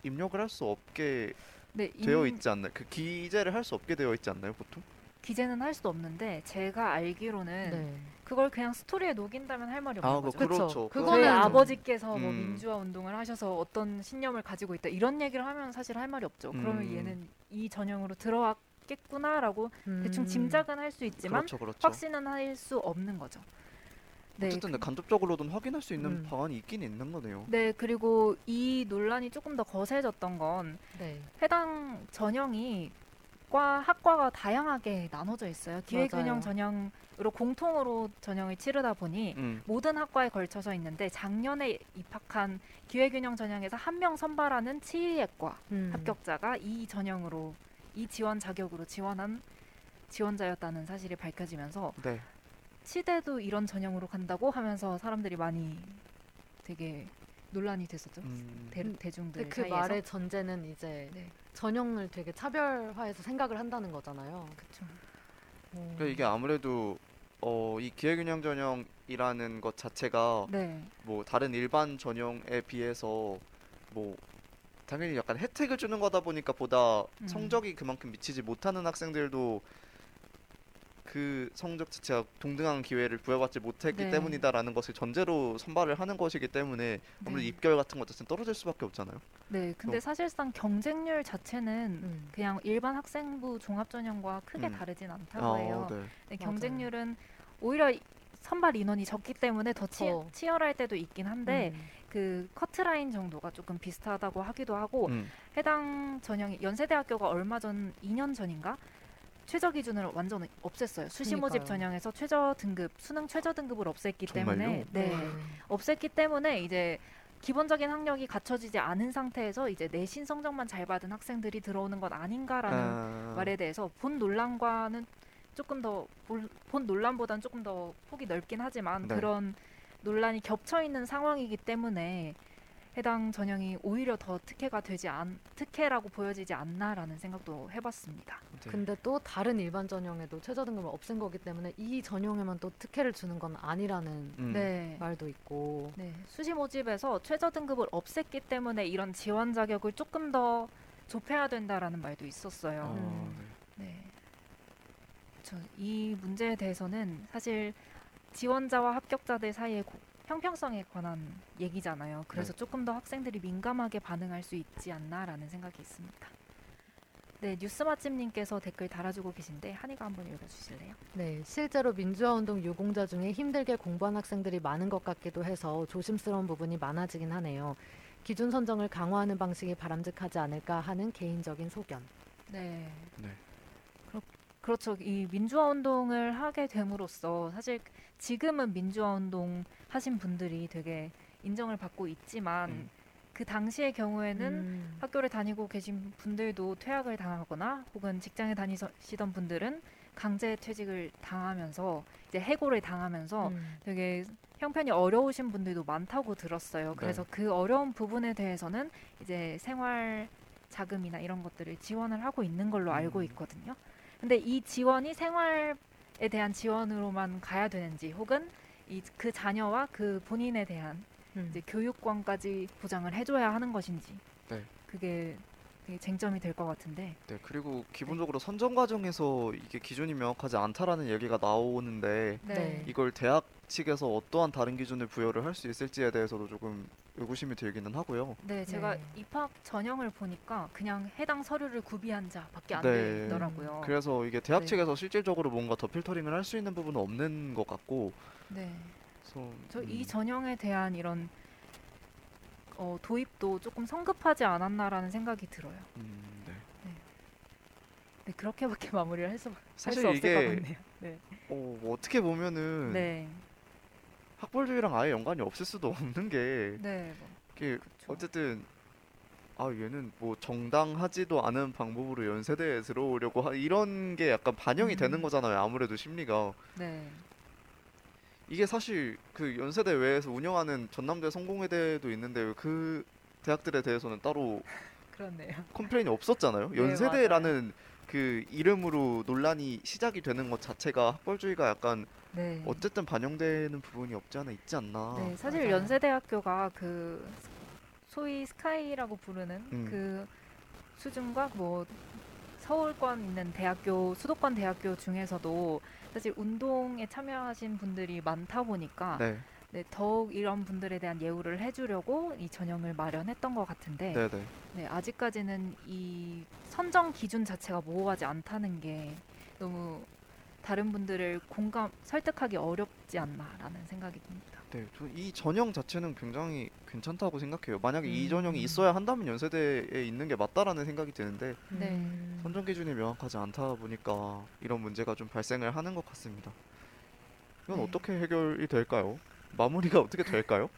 입력을 할 수 없게 네, 되어 임- 있지 않나요? 그 기재를 할 수 없게 되어 있지 않나요, 보통? 기재는 할 수도 없는데 제가 알기로는 네. 그걸 그냥 스토리에 녹인다면 할 말이 없는 아, 뭐 거죠. 그렇죠. 그거는 아버지께서 뭐 음. 민주화 운동을 하셔서 어떤 신념을 가지고 있다 이런 얘기를 하면 사실 할 말이 없죠. 그러면 음. 얘는 이 전형으로 들어왔겠구나라고 대충 음. 짐작은 할 수 있지만 그렇죠, 그렇죠. 확신은 할 수 없는 거죠. 네, 어쨌든 네, 간접적으로든 확인할 수 있는 음. 방안이 있긴 있는 거네요. 네 그리고 이 논란이 조금 더 거세졌던 건 네. 해당 전형이 과 학과가 다양하게 나눠져 있어요. 기회균형 맞아요. 전형으로 공통으로 전형을 치르다 보니 음. 모든 학과에 걸쳐서 있는데 작년에 입학한 기회균형 전형에서 한 명 선발하는 치의학과 음. 합격자가 이 전형으로 이 지원 자격으로 지원한 지원자였다는 사실이 밝혀지면서 네. 치대도 이런 전형으로 간다고 하면서 사람들이 많이 되게 논란이 됐었죠. 음. 대, 음, 대중들 그 사이에서. 말의 전제는 이제 네. 전형을 되게 차별화해서 생각을 한다는 거잖아요. 어. 그러니까 이게 아무래도 어, 이 기회균형 전형이라는 것 자체가 네. 뭐 다른 일반 전형에 비해서 뭐 당연히 약간 혜택을 주는 거다 보니까 보다 음. 성적이 그만큼 미치지 못하는 학생들도 그 성적 자체가 동등한 기회를 부여받지 못했기 네. 때문이다라는 것을 전제로 선발을 하는 것이기 때문에 아무래도 네. 입결 같은 것 자체는 떨어질 수밖에 없잖아요. 네, 근데 어. 사실상 경쟁률 자체는 음. 그냥 일반 학생부 종합전형과 크게 음. 다르진 않다고 해요. 네. 네. 경쟁률은 오히려 선발 인원이 적기 때문에 더 치, 더. 치열할 때도 있긴 한데 음. 그 커트라인 정도가 조금 비슷하다고 하기도 하고 음. 해당 전형이 연세대학교가 얼마 전 2년 전인가 최저 기준을 완전 없앴어요. 수시 모집. 전형에서 최저 등급 수능 최저 등급을 없앴기 정말요? 때문에 네. 없앴기 때문에 이제 기본적인 학력이 갖춰지지 않은 상태에서 이제 내신 성적만 잘 받은 학생들이 들어오는 것 아닌가라는 아, 말에 대해서 본 논란과는 조금 더 본 논란보다는 조금 더 폭이 넓긴 하지만 네. 그런 논란이 겹쳐 있는 상황이기 때문에 해당 전형이 오히려 더 특혜가 되지 않 특혜라고 보여지지 않나라는 생각도 해봤습니다. 네. 근데 또 다른 일반 전형에도 최저 등급을 없앤 거기 때문에 이 전형에만 또 특혜를 주는 건 아니라는 음. 네. 말도 있고. 네, 수시 모집에서 최저 등급을 없앴기 때문에 이런 지원 자격을 조금 더 좁혀야 된다라는 말도 있었어요. 어, 음. 네. 네. 저이 문제에 대해서는 사실 지원자와 합격자들 사이의 고- 형평성에 관한 얘기잖아요. 그래서 네. 조금 더 학생들이 민감하게 반응할 수 있지 않나라는 생각이 있습니다. 네, 뉴스 맛집님께서 댓글 달아주고 계신데 한이가 한번 읽어주실래요? 네, 실제로 민주화 운동 유공자 중에 힘들게 공부한 학생들이 많은 것 같기도 해서 조심스러운 부분이 많아지긴 하네요. 기준 선정을 강화하는 방식이 바람직하지 않을까 하는 개인적인 소견. 네. 네. 그렇죠. 이 민주화 운동을 하게 됨으로써 사실 지금은 민주화 운동 하신 분들이 되게 인정을 받고 있지만 음. 그 당시의 경우에는 음. 학교를 다니고 계신 분들도 퇴학을 당하거나 혹은 직장에 다니시던 분들은 강제 퇴직을 당하면서 이제 해고를 당하면서 음. 되게 형편이 어려우신 분들도 많다고 들었어요. 그래서 그 어려운 부분에 대해서는 이제 생활 자금이나 이런 것들을 지원을 하고 있는 걸로 알고 음. 있거든요. 근데 이 지원이 생활에 대한 지원으로만 가야 되는지 혹은 이 그 자녀와 그 본인에 대한 음. 이제 교육권까지 보장을 해줘야 하는 것인지 네. 그게 되게 쟁점이 될 것 같은데 네, 그리고 기본적으로 선정 과정에서 이게 기준이 명확하지 않다라는 얘기가 나오는데 네. 이걸 대학 측에서 어떠한 다른 기준을 부여를 할 수 있을지에 대해서도 조금 의구심이 들기는 하고요. 네, 제가 네. 입학 전형을 보니까 그냥 해당 서류를 구비한 자밖에 안 네. 되더라고요. 그래서 이게 대학 네. 측에서 실질적으로 뭔가 더 필터링을 할 수 있는 부분은 없는 것 같고, 네. 그래서 저이 음, 전형에 대한 이런 어, 도입도 조금 성급하지 않았나라는 생각이 들어요. 음, 네. 네, 그렇게밖에 마무리를 할 수 할수 사실 없을 이게 것 같네요. 네. 어, 뭐 어떻게 보면은 네. 학벌주의랑 아예 연관이 없을 수도 없는 게 네. 뭐, 이게 그쵸. 어쨌든 아 얘는 뭐 정당하지도 않은 방법으로 연세대에 들어오려고 하, 이런 게 약간 반영이 되는 음. 거잖아요. 아무래도 심리가 네. 이게 사실 그 연세대 외에서 운영하는 전남대 성공회대도 있는데 왜그 대학들에 대해서는 따로 그렇네요. complain이 없었잖아요. 네, 연세대라는 그 이름으로 논란이 시작이 되는 것 자체가 학벌주의가 약간 네. 어쨌든 반영되는 부분이 없지 않아 있지 않나. 네, 사실 맞아요. 연세대학교가 그 소위 스카이라고 부르는 음. 그 수준과 뭐 서울권 있는 대학교 수도권 대학교 중에서도 사실 운동에 참여하신 분들이 많다 보니까 네, 네, 더욱 이런 분들에 대한 예우를 해주려고 이 전형을 마련했던 것 같은데 네, 네. 네, 아직까지는 이 선정 기준 자체가 모호하지 않다는 게 너무 다른 분들을 공감 설득하기 어렵지 않나라는 생각이 듭니다. 네, 저이 전형 자체는 굉장히 괜찮다고 생각해요. 만약에 이 음. 전형이 있어야 한다면 연세대에 있는 게 맞다라는 생각이 드는데 네. 음. 선정 기준이 명확하지 않다 보니까 이런 문제가 좀 발생을 하는 것 같습니다. 이건 네. 어떻게 해결이 될까요? 마무리가 어떻게 될까요?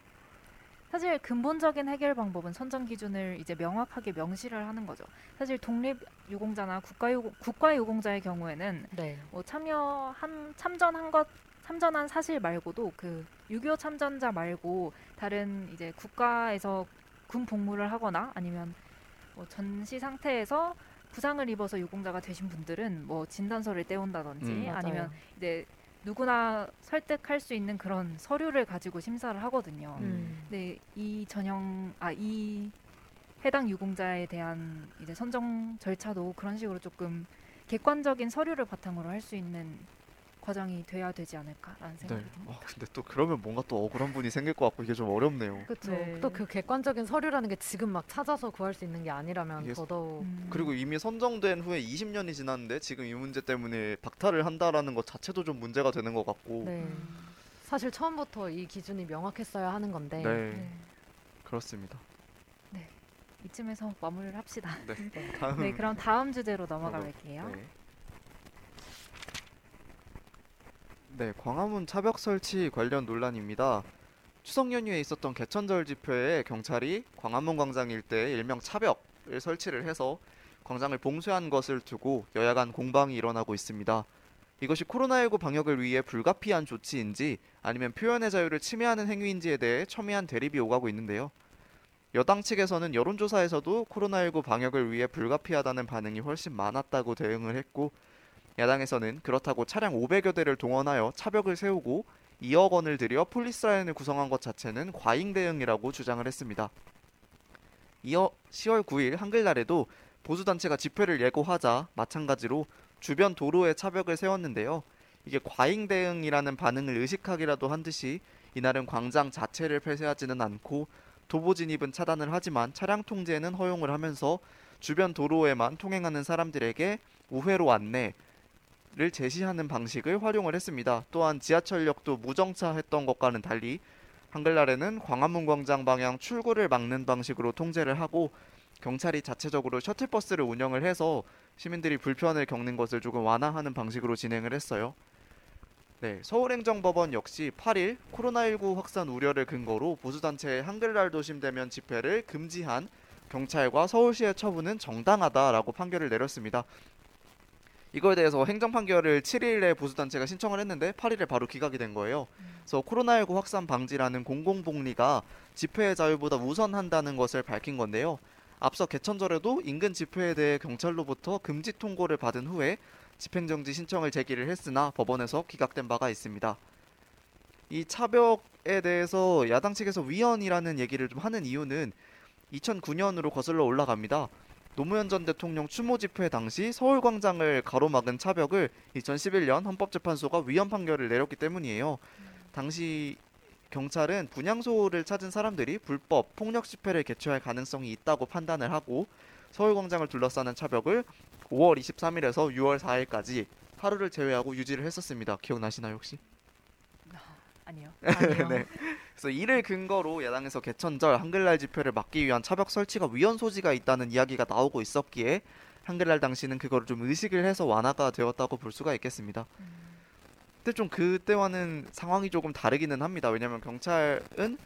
사실 근본적인 해결 방법은 선정 기준을 이제 명확하게 명시를 하는 거죠. 사실 독립 유공자나 국가 유 국가 유공자의 경우에는 네. 뭐 참여한 참전한 것 참전한 사실 말고도 그 6.25 참전자 말고 다른 이제 국가에서 군 복무를 하거나 아니면 뭐 전시 상태에서 부상을 입어서 유공자가 되신 분들은 뭐 진단서를 떼온다든지 음. 아니면 이제 누구나 설득할 수 있는 그런 서류를 가지고 심사를 하거든요. 음. 네, 이 전형 아 이 해당 유공자에 대한 이제 선정 절차도 그런 식으로 조금 객관적인 서류를 바탕으로 할 수 있는 과정이 돼야 되지 않을까라는 네. 생각이 듭니다. 아, 근데 또 그러면 뭔가 또 억울한 분이 생길 것 같고 이게 좀 어렵네요. 그렇죠. 네. 또그 객관적인 서류라는 게 지금 막 찾아서 구할 수 있는 게 아니라면 더더욱 음, 그리고 이미 선정된 후에 20년이 지났는데 지금 이 문제 때문에 박탈을 한다라는 것 자체도 좀 문제가 되는 것 같고. 네. 음, 사실 처음부터 이 기준이 명확했어야 하는 건데 네, 네. 그렇습니다. 이쯤에서 마무리를 합시다. 네, 다음. 네, 그럼 다음 주제로 넘어가 볼게요. 네. 네, 광화문 차벽 설치 관련 논란입니다. 추석 연휴에 있었던 개천절 집회에 경찰이 광화문 광장 일대에 일명 차벽을 설치를 해서 광장을 봉쇄한 것을 두고 여야 간 공방이 일어나고 있습니다. 이것이 코로나19 방역을 위해 불가피한 조치인지 아니면 표현의 자유를 침해하는 행위인지에 대해 첨예한 대립이 오가고 있는데요. 여당 측에서는 여론조사에서도 코로나19 방역을 위해 불가피하다는 반응이 훨씬 많았다고 대응을 했고 야당에서는 그렇다고 차량 500여 대를 동원하여 차벽을 세우고 2억 원을 들여 폴리스라인을 구성한 것 자체는 과잉 대응이라고 주장을 했습니다. 이어 10월 9일 한글날에도 보수단체가 집회를 예고하자 마찬가지로 주변 도로에 차벽을 세웠는데요. 이게 과잉 대응이라는 반응을 의식하기라도 한 듯이 이날은 광장 자체를 폐쇄하지는 않고 도보 진입은 차단을 하지만 차량 통제는 허용을 하면서 주변 도로에만 통행하는 사람들에게 우회로 안내 를 제시하는 방식을 활용을 했습니다. 또한 지하철역도 무정차 했던 것과는 달리 한글날에는 광화문 광장 방향 출구를 막는 방식으로 통제를 하고 경찰이 자체적으로 셔틀버스를 운영을 해서 시민들이 불편을 겪는 것을 조금 완화하는 방식으로 진행을 했어요. 네, 서울행정법원 역시 8일 코로나19 확산 우려를 근거로 보수단체의 한글날 도심대면 집회를 금지한 경찰과 서울시의 처분은 정당하다라고 판결을 내렸습니다. 이거에 대해서 행정 판결을 7일에 보수 단체가 신청을 했는데 8일에 바로 기각이 된 거예요. 그래서 코로나19 확산 방지라는 공공복리가 집회의 자유보다 우선한다는 것을 밝힌 건데요. 앞서 개천절에도 인근 집회에 대해 경찰로부터 금지 통고를 받은 후에 집행정지 신청을 제기를 했으나 법원에서 기각된 바가 있습니다. 이 차벽에 대해서 야당 측에서 위헌이라는 얘기를 좀 하는 이유는 2009년으로 거슬러 올라갑니다. 노무현 전 대통령 추모 집회 당시 서울광장을 가로막은 차벽을 2011년 헌법재판소가 위헌 판결을 내렸기 때문이에요. 당시 경찰은 분향소를 찾은 사람들이 불법 폭력 집회를 개최할 가능성이 있다고 판단을 하고 서울광장을 둘러싸는 차벽을 5월 23일에서 6월 4일까지 하루를 제외하고 유지를 했었습니다. 기억나시나요 혹시? 아니요. 아니요. 네. 그래서 이를 근거로 야당에서 개천절 한글날 집회를 막기 위한 차벽 설치가 위헌 소지가 있다는 이야기가 나오고 있었기에 한글날 당시는 그거를 좀 의식을 해서 완화가 되었다고 볼 수가 있겠습니다. 음, 근데 좀 그때와는 상황이 조금 다르기는 합니다. 왜냐하면 경찰은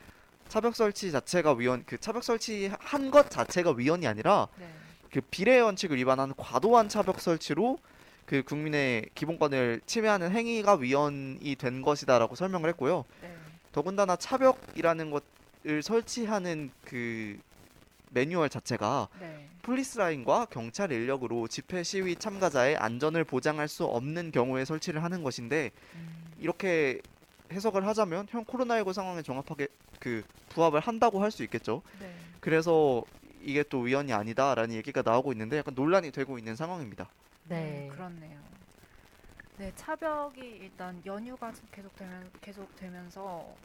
차벽 설치 자체가 위헌 그 차벽 설치 한 것 자체가 위헌이 아니라 네. 그 비례 원칙을 위반한 과도한 차벽 설치로 그 국민의 기본권을 침해하는 행위가 위헌이 된 것이다라고 설명을 했고요. 네. 더군다나 차벽이라는 것을 설치하는 그 매뉴얼 자체가 네. 폴리스 라인과 경찰 인력으로 집회 시위 참가자의 안전을 보장할 수 없는 경우에 설치를 하는 것인데 음, 이렇게 해석을 하자면 현 코로나19 상황에 정확하게 그 부합을 한다고 할 수 있겠죠. 네. 그래서 이게 또 위헌이 아니다라는 얘기가 나오고 있는데 약간 논란이 되고 있는 상황입니다. 네. 음, 그렇네요. 네, 차벽이 일단 연휴가 계속되면 계속되면서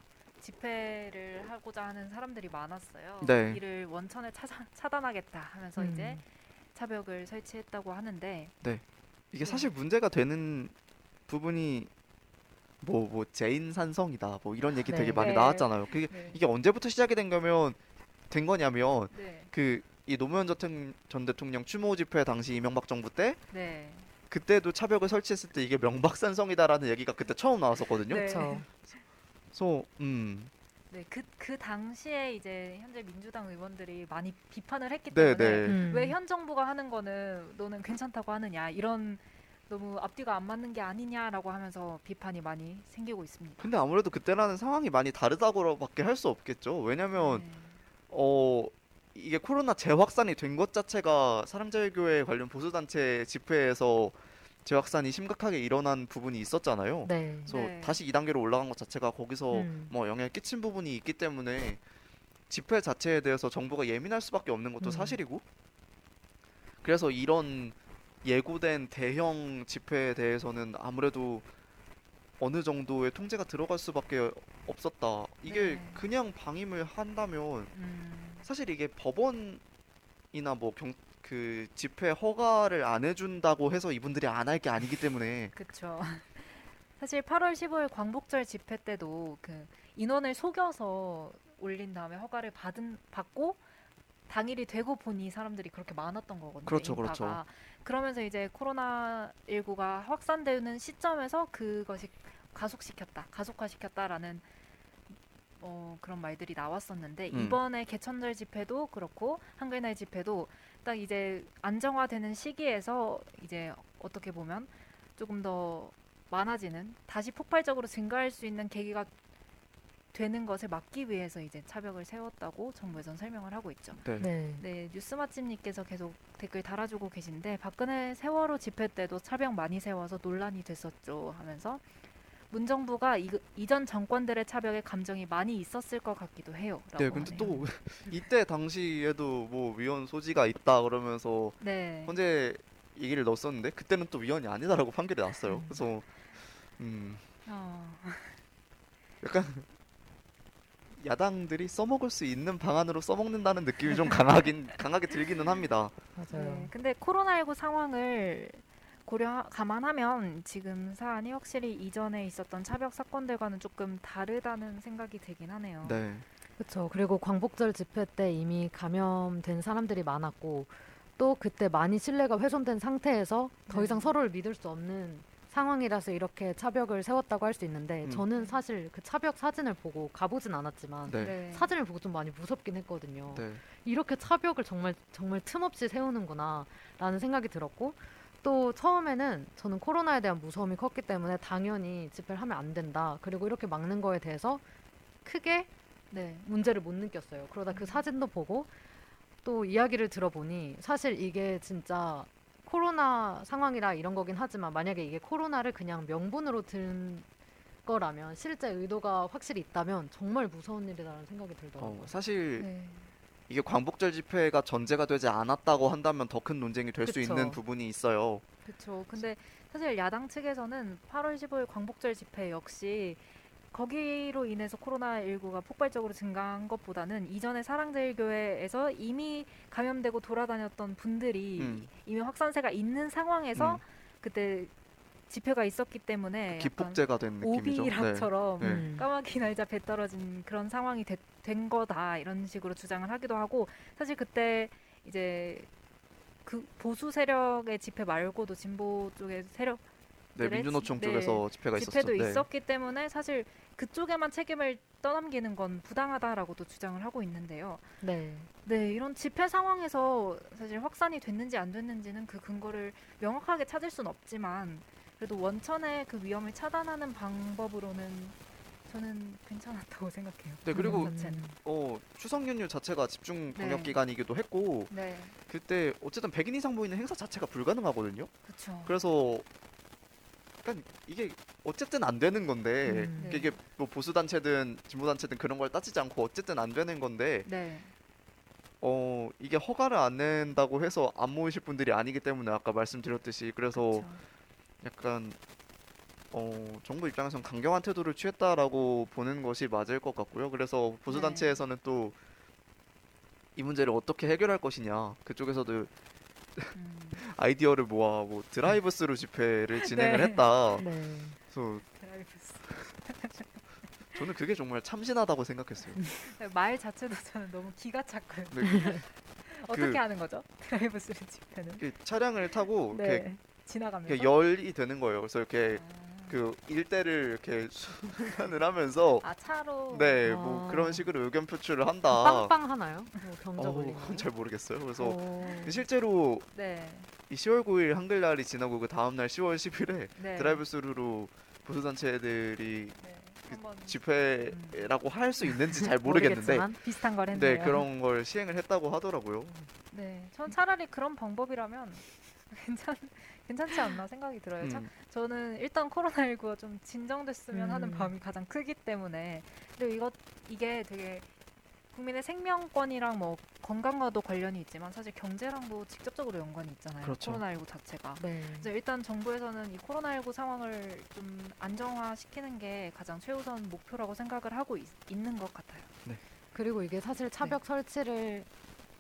집회를 하고자 하는 사람들이 많았어요. 네. 이를 원천에 차단, 차단하겠다 하면서 음. 이제 차벽을 설치했다고 하는데 이게 네. 사실 문제가 되는 부분이 뭐뭐 재인산성이다 뭐 이런 얘기 되게 네. 많이 네. 나왔잖아요. 그게 네. 이게 언제부터 시작이 된 거면 된 거냐면 네, 그 이 노무현 전, 전 대통령 추모 집회 당시 이명박 정부 때 네, 그때도 차벽을 설치했을 때 이게 명박산성이다라는 얘기가 그때 처음 나왔었거든요. 네. 그래서 음, 네, 그, 그 당시에 이제 현재 민주당 의원들이 많이 비판을 했기 네, 때문에 네. 음. 왜 현 정부가 하는 거는 너는 괜찮다고 하느냐 이런 너무 앞뒤가 안 맞는 게 아니냐라고 하면서 비판이 많이 생기고 있습니다. 근데 아무래도 그때라는 상황이 많이 다르다고밖에 할 수 없겠죠. 왜냐면 네. 어 이게 코로나 재확산이 된 것 자체가 사랑제일교회 관련 보수단체 집회에서 재확산이 심각하게 일어난 부분이 있었잖아요. 네. 그래서 네. 다시 2단계로 올라간 것 자체가 거기서 음. 뭐 영향을 끼친 부분이 있기 때문에 집회 자체에 대해서 정부가 예민할 수밖에 없는 것도 음. 사실이고 그래서 이런 예고된 대형 집회에 대해서는 아무래도 어느 정도의 통제가 들어갈 수밖에 없었다. 이게 네. 그냥 방임을 한다면 음, 사실 이게 법원이나 뭐 경 그 집회 허가를 안 해준다고 해서 이분들이 안 할 게 아니기 때문에 그렇죠. 사실 8월 15일 광복절 집회 때도 그 인원을 속여서 올린 다음에 허가를 받은 받고 당일이 되고 보니 사람들이 그렇게 많았던 거거든요. 그렇죠, 그렇죠. 그러면서 이제 코로나 19가 확산되는 시점에서 그것이 가속시켰다, 가속화시켰다라는 어, 그런 말들이 나왔었는데 음. 이번에 개천절 집회도 그렇고 한글날 집회도 딱 이제 안정화되는 시기에서 이제 어떻게 보면 조금 더 많아지는 다시 폭발적으로 증가할 수 있는 계기가 되는 것을 막기 위해서 이제 차벽을 세웠다고 정부에선 설명을 하고 있죠. 네. 네. 네, 뉴스 맛집님께서 계속 댓글 달아주고 계신데 박근혜 세월호 집회 때도 차벽 많이 세워서 논란이 됐었죠 하면서 문정부가 이, 이전 정권들의 차벽에 감정이 많이 있었을 것 같기도 해요. 네, 근데 또 이때 당시에도 뭐 위헌 소지가 있다 그러면서 네, 헌재 얘기를 넣었었는데 그때는 또 위헌이 아니다라고 판결이 났어요. 음. 그래서 음, 어, 약간 야당들이 써먹을 수 있는 방안으로 써먹는다는 느낌이 좀 강하긴 강하게 들기는 합니다. 맞아요. 네, 근데 코로나19 상황을 고려 감안하면 지금 사안이 확실히 이전에 있었던 차벽 사건들과는 조금 다르다는 생각이 들긴 하네요. 네, 그렇죠. 그리고 광복절 집회 때 이미 감염된 사람들이 많았고 또 그때 많이 신뢰가 훼손된 상태에서 더 네. 이상 서로를 믿을 수 없는 상황이라서 이렇게 차벽을 세웠다고 할 수 있는데 음. 저는 사실 그 차벽 사진을 보고 가보진 않았지만 네. 네. 사진을 보고 좀 많이 무섭긴 했거든요. 네. 이렇게 차벽을 정말 정말 틈없이 세우는구나라는 생각이 들었고 또 처음에는 저는 코로나에 대한 무서움이 컸기 때문에 당연히 집회를 하면 안 된다. 그리고 이렇게 막는 거에 대해서 크게 네. 문제를 못 느꼈어요. 그러다 그 음. 사진도 보고 또 이야기를 들어보니 사실 이게 진짜 코로나 상황이라 이런 거긴 하지만 만약에 이게 코로나를 그냥 명분으로 든 거라면 실제 의도가 확실히 있다면 정말 무서운 일이라는 생각이 들더라고요. 어, 사실 네. 이게 광복절 집회가 전제가 되지 않았다고 한다면 더 큰 논쟁이 될 수. 있는 부분이 있어요. 그렇죠. 근데 사실 야당 측에서는 8월 15일 광복절 집회 역시 거기로 인해서 코로나19가 폭발적으로 증가한 것보다는 이전에 사랑제일교회에서 이미 감염되고 돌아다녔던 분들이 음. 이미 확산세가 있는 상황에서 음. 그때 집회가 있었기 때문에 약간 기폭제가 된 느낌이죠. 네. 오비락처럼 네. 음. 까마귀 날자 배 떨어진 그런 상황이 되- 된 거다 이런 식으로 주장을 하기도 하고 사실 그때 이제 그 보수 세력의 집회 말고도 진보 쪽의 세력 네? 민주노총 네. 쪽에서 집회가 집회도 있었죠. 네. 있었기 때문에 사실 그쪽에만 책임을 떠넘기는 건 부당하다라고도 주장을 하고 있는데요. 네. 네, 이런 집회 상황에서 사실 확산이 됐는지 안 됐는지는 그 근거를 명확하게 찾을 수는 없지만 그래도 원천의 그 위험을 차단하는 방법으로는 저는 괜찮았다고 생각해요. 네, 그리고 음. 자체는. 어, 추석 연휴 자체가 집중 방역 네. 기간이기도 했고 네, 그때 어쨌든 100인 이상 모이는 행사 자체가 불가능하거든요. 그렇죠. 그래서 약간 이게 어쨌든 안 되는 건데 음. 네. 이게 뭐 보수 단체든 진보 단체든 그런 걸 따지지 않고 어쨌든 안 되는 건데 네, 어 이게 허가를 안 낸다고 해서 안 모이실 분들이 아니기 때문에 아까 말씀드렸듯이 그래서 그렇죠. 약간 어 정부 입장에선 강경한 태도를 취했다라고 보는 것이 맞을 것 같고요. 그래서 보수 네. 단체에서는 또 이 문제를 어떻게 해결할 것이냐 그쪽에서도 음, 아이디어를 모아 뭐 드라이브스루 집회를 진행을 네. 했다. 네. 그래서 드라이브스루. 저는 그게 정말 참신하다고 생각했어요. 말 자체도 저는 너무 기가 찼고요. 네, 어떻게 그- 하는 거죠? 드라이브스루 집회는? 이 차량을 타고 이렇게, 네, 지나가면서. 이렇게 열이 되는 거예요. 그래서 이렇게 아. 그 일대를 이렇게 순환을 하면서 아 차로. 네, 뭐 아. 그런 식으로 의견 표출을 한다. 빵빵 하나요? 뭐 경적 어우, 올리는 그건 잘 모르겠어요. 그래서 어. 실제로 네. 이 10월 9일 한글날이 지나고 그 다음 날 10월 10일에 네. 드라이브 스루로 보수 단체들이 네. 그 한번 집회라고 할 수 있는지 잘 모르겠는데 모르겠지만 비슷한 걸 했네요. 네, 그런 걸 시행을 했다고 하더라고요. 네, 전 차라리 그런 방법이라면 괜찮 괜찮지 않나 생각이 들어요. 참, 음, 저는 일단 코로나19가 좀 진정됐으면 하는 음. 마음이 가장 크기 때문에 그리고 이것 이게 되게 국민의 생명권이랑 뭐 건강과도 관련이 있지만 사실 경제랑도 직접적으로 연관이 있잖아요. 그렇죠. 코로나19 자체가. 네. 그래서 일단 정부에서는 이 코로나19 상황을 좀 안정화시키는 게 가장 최우선 목표라고 생각을 하고 있, 있는 것 같아요. 그리고 이게 사실 차벽 설치를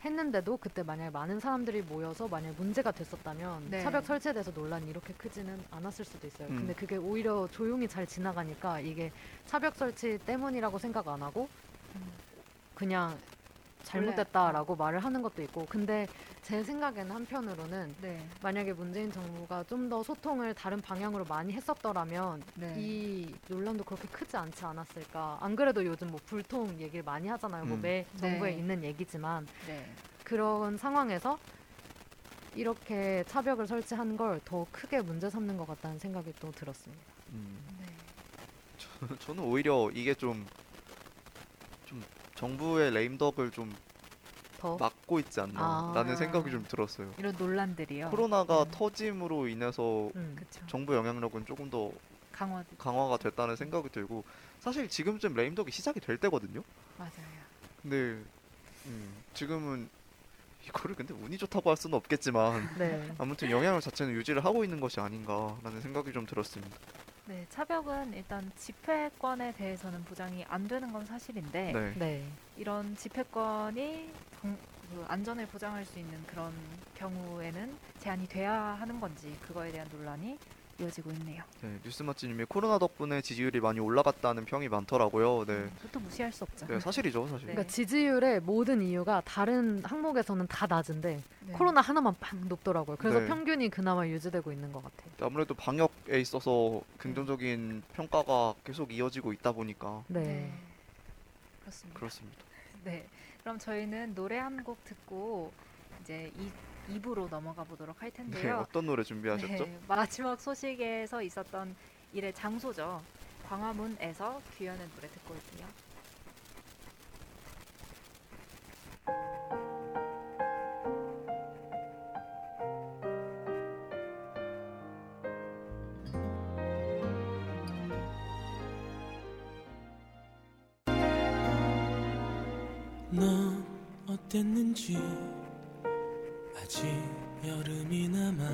했는데도 그때 만약에 많은 사람들이 모여서 만약 문제가 됐었다면 네. 차벽 설치에 대해서 논란이 이렇게 크지는 않았을 수도 있어요. 음. 근데 그게 오히려 조용히 잘 지나가니까 이게 차벽 설치 때문이라고 생각 안 하고 그냥 잘못됐다라고 말을 하는 것도 있고 근데 제 생각에는 한편으로는 네, 만약에 문재인 정부가 좀 더 소통을 다른 방향으로 많이 했었더라면 네, 이 논란도 그렇게 크지 않지 않았을까. 안 그래도 요즘 뭐 불통 얘기를 많이 하잖아요. 뭐 음. 매 정부에 네. 있는 얘기지만 네. 그런 상황에서 이렇게 차벽을 설치한 걸 더 크게 문제 삼는 것 같다는 생각이 또 들었습니다. 음. 네. 저는 오히려 이게 좀, 좀 정부의 레임덕을 좀 더 막고 있지 않나라는 아. 생각이 좀 들었어요. 이런 논란들이요. 코로나가 음. 터짐으로 인해서 음. 정부 영향력은 조금 더 강화 강화가 됐다는 생각이 들고 사실 지금쯤 레임덕이 시작이 될 때거든요. 맞아요. 근데 음, 지금은 이거를 근데 운이 좋다고 할 수는 없겠지만 네. 아무튼 영향을 자체는 유지를 하고 있는 것이 아닌가라는 생각이 좀 들었습니다. 네, 차벽은 일단 집회권에 대해서는 보장이 안 되는 건 사실인데 네. 네. 이런 집회권이 정- 그 안전을 보장할 수 있는 그런 경우에는 제한이 돼야 하는 건지 그거에 대한 논란이 이어지고 있네요. 네, 뉴스마치님이 코로나 덕분에 지지율이 많이 올라갔다는 평이 많더라고요. 네, 그것도 무시할 수 없죠. 네 사실이죠, 사실. 네. 그러니까 지지율의 모든 이유가 다른 항목에서는 다 낮은데 네. 코로나 하나만 팍 높더라고요. 그래서 네. 평균이 그나마 유지되고 있는 것 같아요. 아무래도 방역에 있어서 긍정적인 평가가 계속 이어지고 있다 보니까 네. 네. 그렇습니다. 그렇습니다. 네. 그럼 저희는 노래 한 곡 듣고 이제 이 2부로 넘어가 보도록 할 네, 텐데요. 어떤 노래 준비하셨죠? 네, 마지막 소식에서 있었던 일의 장소죠. 광화문에서 규현의 노래 듣고 올게요. 넌 어땠는지 아직 여름이 남아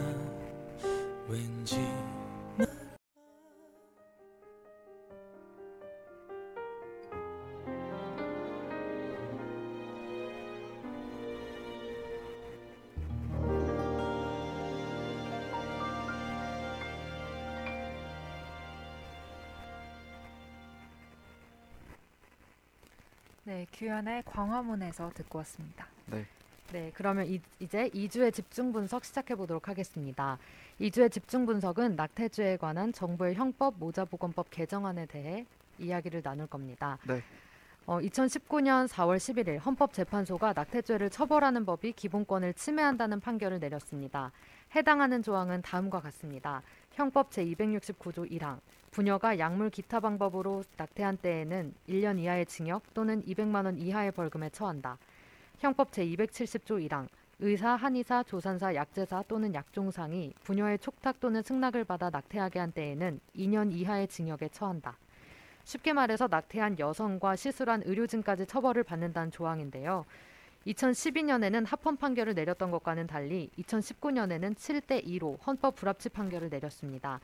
왠지 네, 규현의 광화문에서 듣고 왔습니다. 네, 그러면 이, 이제 2주의 집중 분석 시작해 보도록 하겠습니다. 2주의 집중 분석은 낙태죄에 관한 정부의 형법 모자보건법 개정안에 대해 이야기를 나눌 겁니다. 네. 어, 2019년 4월 11일 헌법재판소가 낙태죄를 처벌하는 법이 기본권을 침해한다는 판결을 내렸습니다. 해당하는 조항은 다음과 같습니다. 형법 제269조 1항 부녀가 약물 기타 방법으로 낙태한 때에는 1년 이하의 징역 또는 200만 원 이하의 벌금에 처한다. 형법 제270조 1항 의사, 한의사, 조산사, 약제사 또는 약종상이 부녀의 촉탁 또는 승낙을 받아 낙태하게 한 때에는 2년 이하의 징역에 처한다. 쉽게 말해서 낙태한 여성과 시술한 의료진까지 처벌을 받는다는 조항인데요. 2012년에는 합헌 판결을 내렸던 것과는 달리 2019년에는 7대 2로 헌법 불합치 판결을 내렸습니다.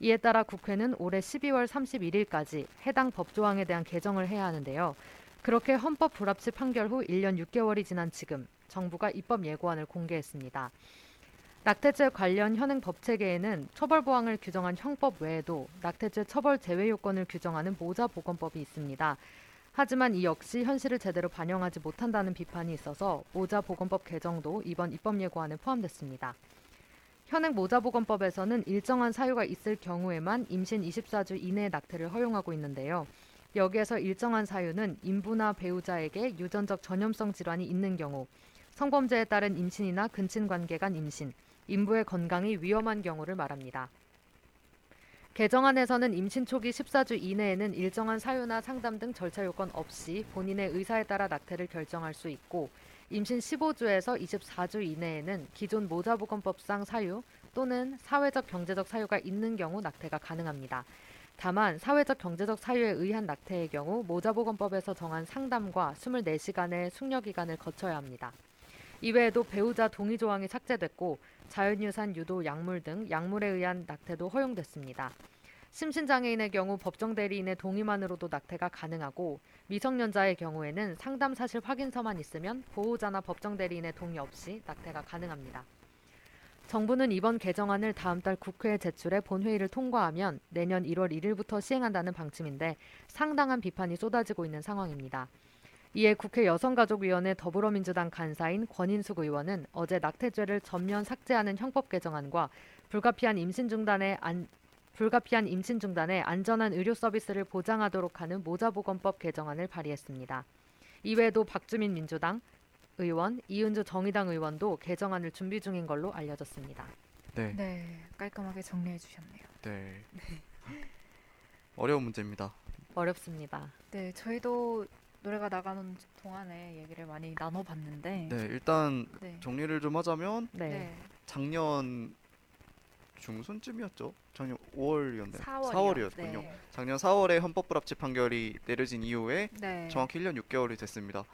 이에 따라 국회는 올해 12월 31일까지 해당 법조항에 대한 개정을 해야 하는데요. 그렇게 헌법 불합치 판결 후 1년 6개월이 지난 지금 정부가 입법 예고안을 공개했습니다. 낙태죄 관련 현행 법 체계에는 처벌 보항을 규정한 형법 외에도 낙태죄 처벌 제외 요건을 규정하는 모자 보건법이 있습니다. 하지만 이 역시 현실을 제대로 반영하지 못한다는 비판이 있어서 모자 보건법 개정도 이번 입법 예고안에 포함됐습니다. 현행 모자보건법에서는 일정한 사유가 있을 경우에만 임신 24주 이내의 낙태를 허용하고 있는데요. 여기에서 일정한 사유는 인부나 배우자에게 유전적 전염성 질환이 있는 경우, 성범죄에 따른 임신이나 근친 관계 간 임신, 인부의 건강이 위험한 경우를 말합니다. 개정안에서는 임신 초기 14주 이내에는 일정한 사유나 상담 등 절차 요건 없이 본인의 의사에 따라 낙태를 결정할 수 있고 임신 15주에서 24주 이내에는 기존 모자보건법상 사유 또는 사회적 경제적 사유가 있는 경우 낙태가 가능합니다. 다만 사회적 경제적 사유에 의한 낙태의 경우 모자보건법에서 정한 상담과 24시간의 숙려 기간을 거쳐야 합니다. 이외에도 배우자 동의 조항이 삭제됐고 자연유산 유도 약물 등 약물에 의한 낙태도 허용됐습니다. 심신장애인의 경우 법정 대리인의 동의만으로도 낙태가 가능하고 미성년자의 경우에는 상담 사실 확인서만 있으면 보호자나 법정 대리인의 동의 없이 낙태가 가능합니다. 정부는 이번 개정안을 다음 달 국회에 제출해 본회의를 통과하면 내년 1월 1일부터 시행한다는 방침인데 상당한 비판이 쏟아지고 있는 상황입니다. 이에 국회 여성가족위원회 더불어민주당 간사인 권인숙 의원은 어제 낙태죄를 전면 삭제하는 형법 개정안과 불가피한 임신 중단에 안, 불가피한 임신 중단에 안전한 의료 서비스를 보장하도록 하는 모자보건법 개정안을 발의했습니다. 이외에도 박주민 민주당 의원, 이은주 정의당 의원도 개정안을 준비 중인 걸로 알려졌습니다. 네, 네, 깔끔하게 정리해 주셨네요. 네. 어려운 문제입니다. 어렵습니다. 네, 저희도 노래가 나가는 동안에 얘기를 많이 나눠봤는데 네, 일단 네. 정리를 좀 하자면 네. 네. 작년 중순쯤이었죠. 작년 5월이었나요? 4월이요. 4월이었군요. 네. 작년 4월에 헌법 불합치 판결이 내려진 이후에 네. 정확히 1년 6개월이 됐습니다.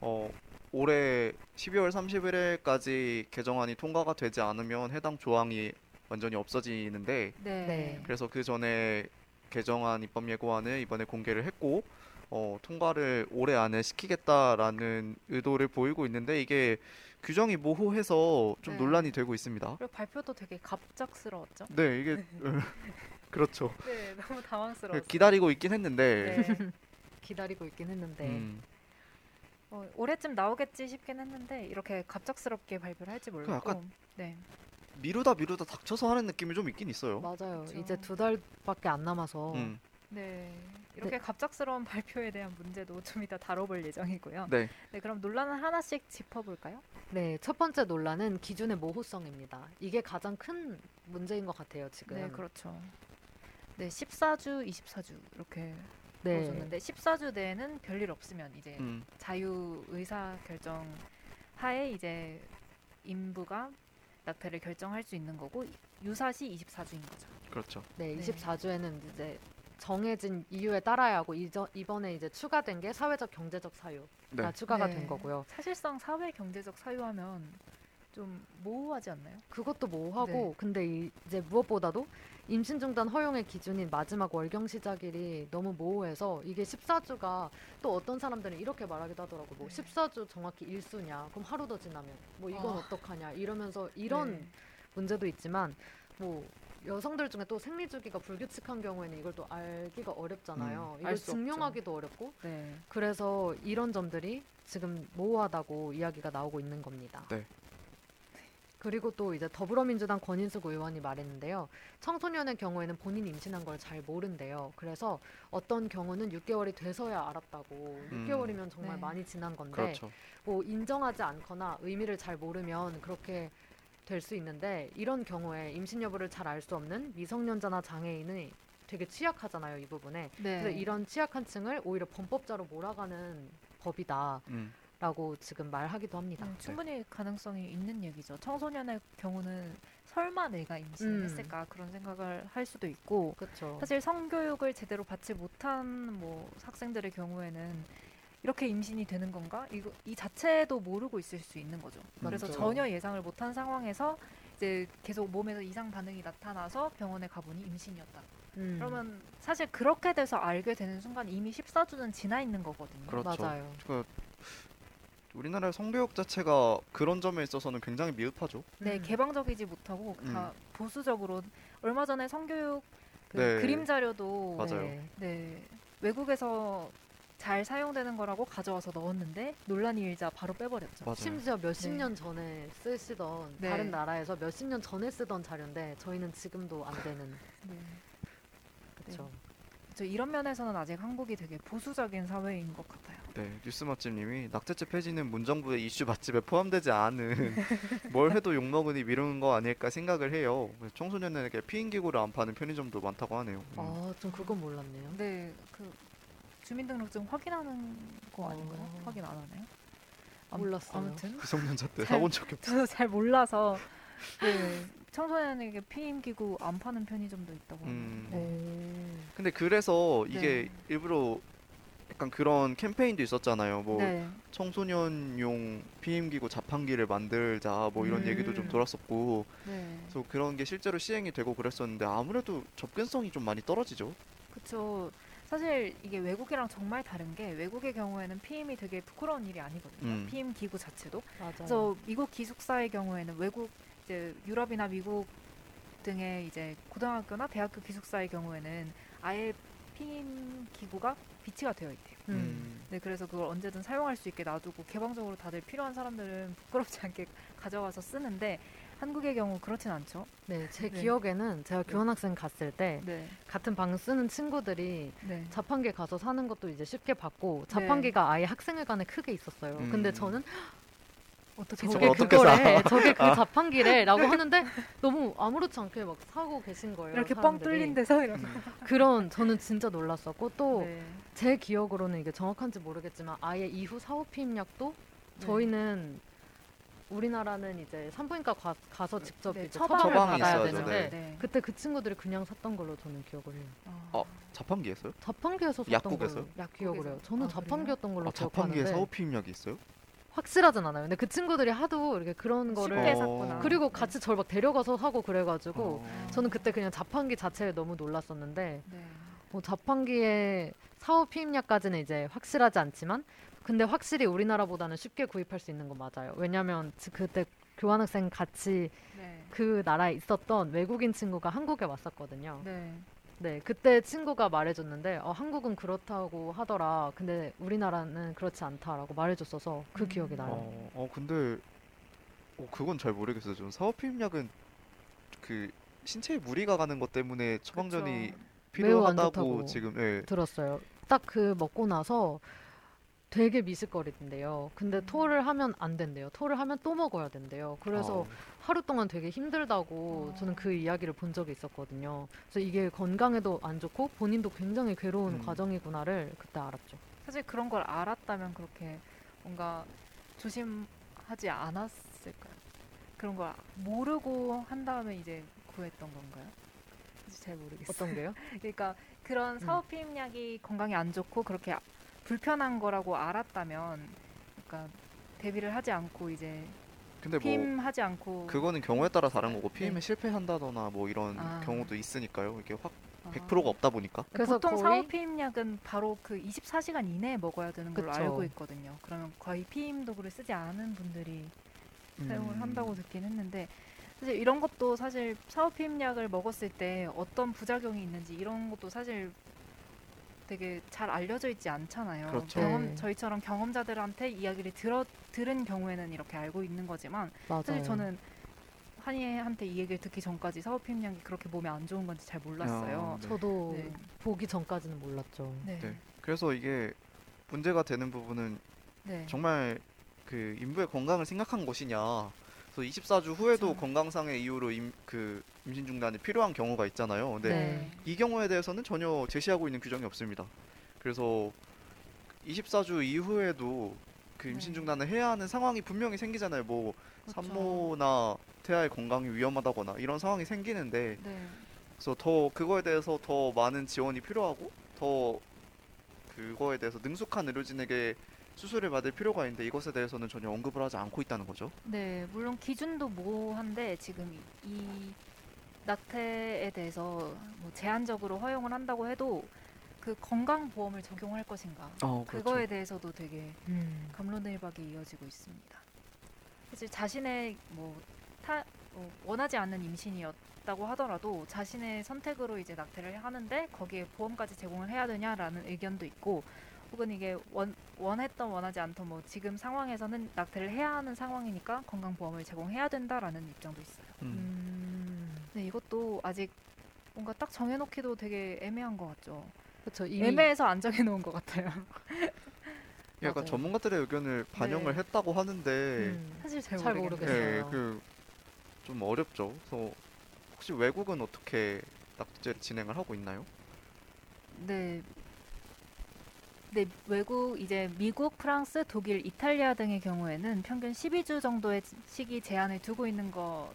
어, 올해 12월 31일까지 개정안이 통과가 되지 않으면 해당 조항이 완전히 없어지는데 네. 네. 그래서 그 전에 개정안 입법 예고안을 이번에 공개를 했고 어, 통과를 올해 안에 시키겠다라는 의도를 보이고 있는데 이게 규정이 모호해서 좀 네. 논란이 되고 있습니다. 그리고 발표도 되게 갑작스러웠죠. 네, 이게 그렇죠. 네, 너무 당황스러웠어요. 기다리고 있긴 했는데 네. 기다리고 있긴 했는데 음, 어, 올해쯤 나오겠지 싶긴 했는데 이렇게 갑작스럽게 발표를 할지 몰랐고. 약간- 네. 미루다 미루다 닥쳐서 하는 느낌이 좀 있긴 있어요. 맞아요. 그쵸. 이제 두 달밖에 안 남아서 음, 네. 이렇게 갑작스러운 발표에 대한 문제도 좀 이따 다뤄볼 예정이고요. 네, 네, 그럼 논란을 하나씩 짚어볼까요? 네, 첫 번째 논란은 기준의 모호성입니다. 이게 가장 큰 문제인 것 같아요, 지금. 네, 그렇죠. 네, 14주, 24주 이렇게 네. 보여줬는데 14주 내에는 별일 없으면 이제 음, 자유 의사 결정 하에 이제 인부가 낙태를 결정할 수 있는 거고 유사시 24주인 거죠. 그렇죠. 네, 네. 24주에는 이제 정해진 이유에 따라야 하고 이저, 이번에 이제 추가된 게 사회적 경제적 사유가 네. 추가가 네. 된 거고요. 사실상 사회 경제적 사유하면 좀 모호하지 않나요? 그것도 모호하고 네. 근데 이- 이제 무엇보다도 임신 중단 허용의 기준인 마지막 월경 시작일이 너무 모호해서 이게 14주가 또 어떤 사람들은 이렇게 말하기도 하더라고. 뭐 네. 14주 정확히 일수냐? 그럼 하루 더 지나면 뭐 이건 아. 어떡하냐? 이러면서 이런 네. 문제도 있지만 뭐 여성들 중에 또 생리 주기가 불규칙한 경우에는 이걸 또 알기가 어렵잖아요. 알 이걸 수 없죠. 증명하기도 어렵고 네. 그래서 이런 점들이 지금 모호하다고 이야기가 나오고 있는 겁니다. 네. 그리고 또 이제 더불어민주당 권인숙 의원이 말했는데요. 청소년의 경우에는 본인이 임신한 걸 잘 모른대요. 그래서 어떤 경우는 6개월이 돼서야 알았다고. 음. 6개월이면 정말 네. 많이 지난 건데 그렇죠. 뭐 인정하지 않거나 의미를 잘 모르면 그렇게 될 수 있는데 이런 경우에 임신 여부를 잘 알 수 없는 미성년자나 장애인이 되게 취약하잖아요, 이 부분에. 네. 그래서 이런 취약한 층을 오히려 범법자로 몰아가는 법이다 라고 음, 지금 말하기도 합니다. 네, 충분히 가능성이 있는 얘기죠. 청소년의 경우는 설마 내가 임신을 음. 했을까 그런 생각을 할 수도 있고 그렇죠. 사실 성교육을 제대로 받지 못한 뭐 학생들의 경우에는 이렇게 임신이 되는 건가? 이거 이 자체도 모르고 있을 수 있는 거죠. 그래서 맞죠. 전혀 예상을 못한 상황에서 이제 계속 몸에서 이상 반응이 나타나서 병원에 가보니 임신이었다. 음, 그러면 사실 그렇게 돼서 알게 되는 순간 이미 14주는 지나 있는 거거든요. 그렇죠. 맞아요. 그 우리나라의 성교육 자체가 그런 점에 있어서는 굉장히 미흡하죠. 네, 음. 개방적이지 못하고 다 보수적으로 얼마 전에 성교육 그 네. 그림 자료도 맞아요. 네. 네, 외국에서 잘 사용되는 거라고 가져와서 넣었는데 논란이 일자 바로 빼버렸죠. 맞아요. 심지어 몇십 네. 년 전에 쓰시던 네. 다른 나라에서 몇십 년 전에 쓰던 자료인데 저희는 지금도 안 되는 네. 그렇죠. 저 이런 면에서는 아직 한국이 되게 보수적인 사회인 것 같아요. 네, 뉴스 맛집님이 낙태죄 폐지는 문정부의 이슈 맛집에 포함되지 않은 뭘 해도 욕 먹으니 미루는 거 아닐까 생각을 해요. 청소년에게 피임기구를 안 파는 편의점도 많다고 하네요. 음. 아, 좀 그건 몰랐네요. 근데 그 주민등록증 확인하는 거 아닌가요? 어. 확인 안 하나요? 암- 몰랐어요. 아무튼 미성년자 때 잘- 사본 적이 없어. 저도 잘 몰라서 네, 청소년에게 피임기구 안 파는 편의점도 있다고 음. 합니다. 네. 근데 그래서 이게 네. 일부러 약간 그런 캠페인도 있었잖아요. 뭐 네. 청소년용 피임기구 자판기를 만들자 뭐 이런 음. 얘기도 좀 돌았었고 네. 그래서 그런 게 실제로 시행이 되고 그랬었는데 아무래도 접근성이 좀 많이 떨어지죠. 그렇죠. 사실 이게 외국이랑 정말 다른 게 외국의 경우에는 피임이 되게 부끄러운 일이 아니거든요. 음. 피임 기구 자체도. 맞아요. 그래서 미국 기숙사의 경우에는 외국 이제 유럽이나 미국 등의 이제 고등학교나 대학교 기숙사의 경우에는 아예 피임 기구가 비치가 되어 있대요. 음. 네, 그래서 그걸 언제든 사용할 수 있게 놔두고 개방적으로 다들 필요한 사람들은 부끄럽지 않게 가져가서 쓰는데 한국의 경우 그렇진 않죠. 네, 제 네. 기억에는 제가 교환학생 갔을 때 네, 같은 방 쓰는 친구들이 네, 자판기 가서 사는 것도 이제 쉽게 받고 네. 자판기가 아예 학생회관에 크게 있었어요. 음. 근데 저는 어떻게 저게 어떻게 그거래, 저게 그 아. 자판기래라고 하는데 너무 아무렇지 않게 막 사고 계신 거예요. 이렇게 뻥 사람들이. 뚫린 데서 이런. 그런 저는 진짜 놀랐었고 또제 네. 기억으로는 이게 정확한지 모르겠지만 아예 이후 사후 피임약도 네. 저희는 우리나라는 이제 산부인과 가, 가서 직접 네, 이제 처방을 처방을 받아야 있어야죠, 되는데 네. 그때 그 친구들이 그냥 샀던 걸로 저는 기억을 해요. 어. 자판기에서요? 자판기에서 샀던 약국에서요? 걸로 약 기억을 해요. 약국에서. 저는 아? 자판기였던 걸로 아, 자판기에 기억하는데 사후 피임약이 있어요? 확실하진 않아요. 근데 그 친구들이 하도 이렇게 그런 거를 쉽게 어. 샀구나. 그리고 네. 같이 저를 막 데려가서 사고 그래가지고 어. 저는 그때 그냥 자판기 자체에 너무 놀랐었는데 네. 뭐 자판기에 사후 피임약까지는 이제 확실하지 않지만 근데 확실히 우리나라보다는 쉽게 구입할 수 있는 건 맞아요. 왜냐면 지- 그때 교환학생 같이 네. 그 나라에 있었던 외국인 친구가 한국에 왔었거든요. 네. 네, 그때 친구가 말해줬는데 어, 한국은 그렇다고 하더라. 근데 우리나라는 그렇지 않다라고 말해줬어서 그 음. 기억이 나요. 어, 어 근데 어, 그건 잘 모르겠어요. 좀 사업피임약은 그 신체에 무리가 가는 것 때문에 처방전이 그쵸. 매우 안 필요하다고 좋다고 지금 예. 들었어요. 딱 그 먹고 나서 되게 미스거리던데요. 근데 음. 토를 하면 안 된대요. 토를 하면 또 먹어야 된대요. 그래서 어, 하루 동안 되게 힘들다고 어. 저는 그 이야기를 본 적이 있었거든요. 그래서 이게 건강에도 안 좋고 본인도 굉장히 괴로운 음. 과정이구나를 그때 알았죠. 사실 그런 걸 알았다면 그렇게 뭔가 조심하지 않았을까요? 그런 걸 모르고 한 다음에 이제 구했던 건가요? 잘 모르겠어요. 어떤 게요? 그러니까 그런 음. 사업 피임약이 건강에 안 좋고 그렇게 아- 불편한 거라고 알았다면 그러니까 대비를 하지 않고 이제 근데 뭐 피임하지 않고 그거는 경우에 따라 다른 거고 피임에 네. 실패한다거나 뭐 이런 아. 경우도 있으니까요. 이게 확 아. 100%가 없다 보니까. 그래서 보통 거의- 사업피임약은 바로 그 24시간 이내에 먹어야 되는 걸로 그쵸. 알고 있거든요. 그러면 거의 피임 도구를 쓰지 않은 분들이 사용을 음. 한다고 듣긴 했는데 사실 이런 것도 사실 사업피임약을 먹었을 때 어떤 부작용이 있는지 이런 것도 사실 되게 잘 알려져 있지 않잖아요. 그렇죠. 경험 네. 저희처럼 경험자들한테 이야기를 들어 들은 경우에는 이렇게 알고 있는 거지만 맞아요. 사실 저는 한이한테 이 얘기를 듣기 전까지 사업피임약이 그렇게 몸에 안 좋은 건지 잘 몰랐어요. 네. 저도 네. 보기 전까지는 몰랐죠. 네. 네. 그래서 이게 문제가 되는 부분은 네. 정말 그 인부의 건강을 생각한 것이냐. 그래서 24주 후에도 그렇죠. 건강상의 이유로 임, 그 임신 중단이 필요한 경우가 있잖아요. 근데 네. 이 경우에 대해서는 전혀 제시하고 있는 규정이 없습니다. 그래서 24주 이후에도 그 임신 네. 중단을 해야 하는 상황이 분명히 생기잖아요. 뭐 그렇죠. 산모나 태아의 건강이 위험하다거나 이런 상황이 생기는데 네. 그래서 더 그거에 대해서 더 많은 지원이 필요하고 더 그거에 대해서 능숙한 의료진에게 수술을 받을 필요가 있는데 이것에 대해서는 전혀 언급을 하지 않고 있다는 거죠. 네, 물론 기준도 모호한데 지금 이, 이 낙태에 대해서 뭐 제한적으로 허용을 한다고 해도 그 건강보험을 적용할 것인가 어, 그거에 대해서도 되게 음. 감론을박이 이어지고 있습니다. 사실 자신의 뭐 타, 어, 원하지 않는 임신이었다고 하더라도 자신의 선택으로 이제 낙태를 하는데 거기에 보험까지 제공을 해야 되냐라는 의견도 있고 혹은 이게 원, 원했던 원하지 않던 뭐 지금 상황에서는 낙태를 해야 하는 상황이니까 건강보험을 제공해야 된다라는 입장도 있어요. 음. 음. 네, 이것도 아직 뭔가 딱 정해놓기도 되게 애매한 것 같죠. 그렇죠. 이미 애매해서 안 정해놓은 것 같아요. 약간 맞아요. 전문가들의 의견을 반영을 네. 했다고 하는데 음. 사실 잘, 잘 모르겠네요. 모르겠어요. 예, 그좀 어렵죠. 그래서 혹시 외국은 어떻게 낙제를 진행을 하고 있나요? 네. 네, 외국 이제 미국, 프랑스, 독일, 이탈리아 등의 경우에는 평균 12주 정도의 시기 제한을 두고 있는 거 어,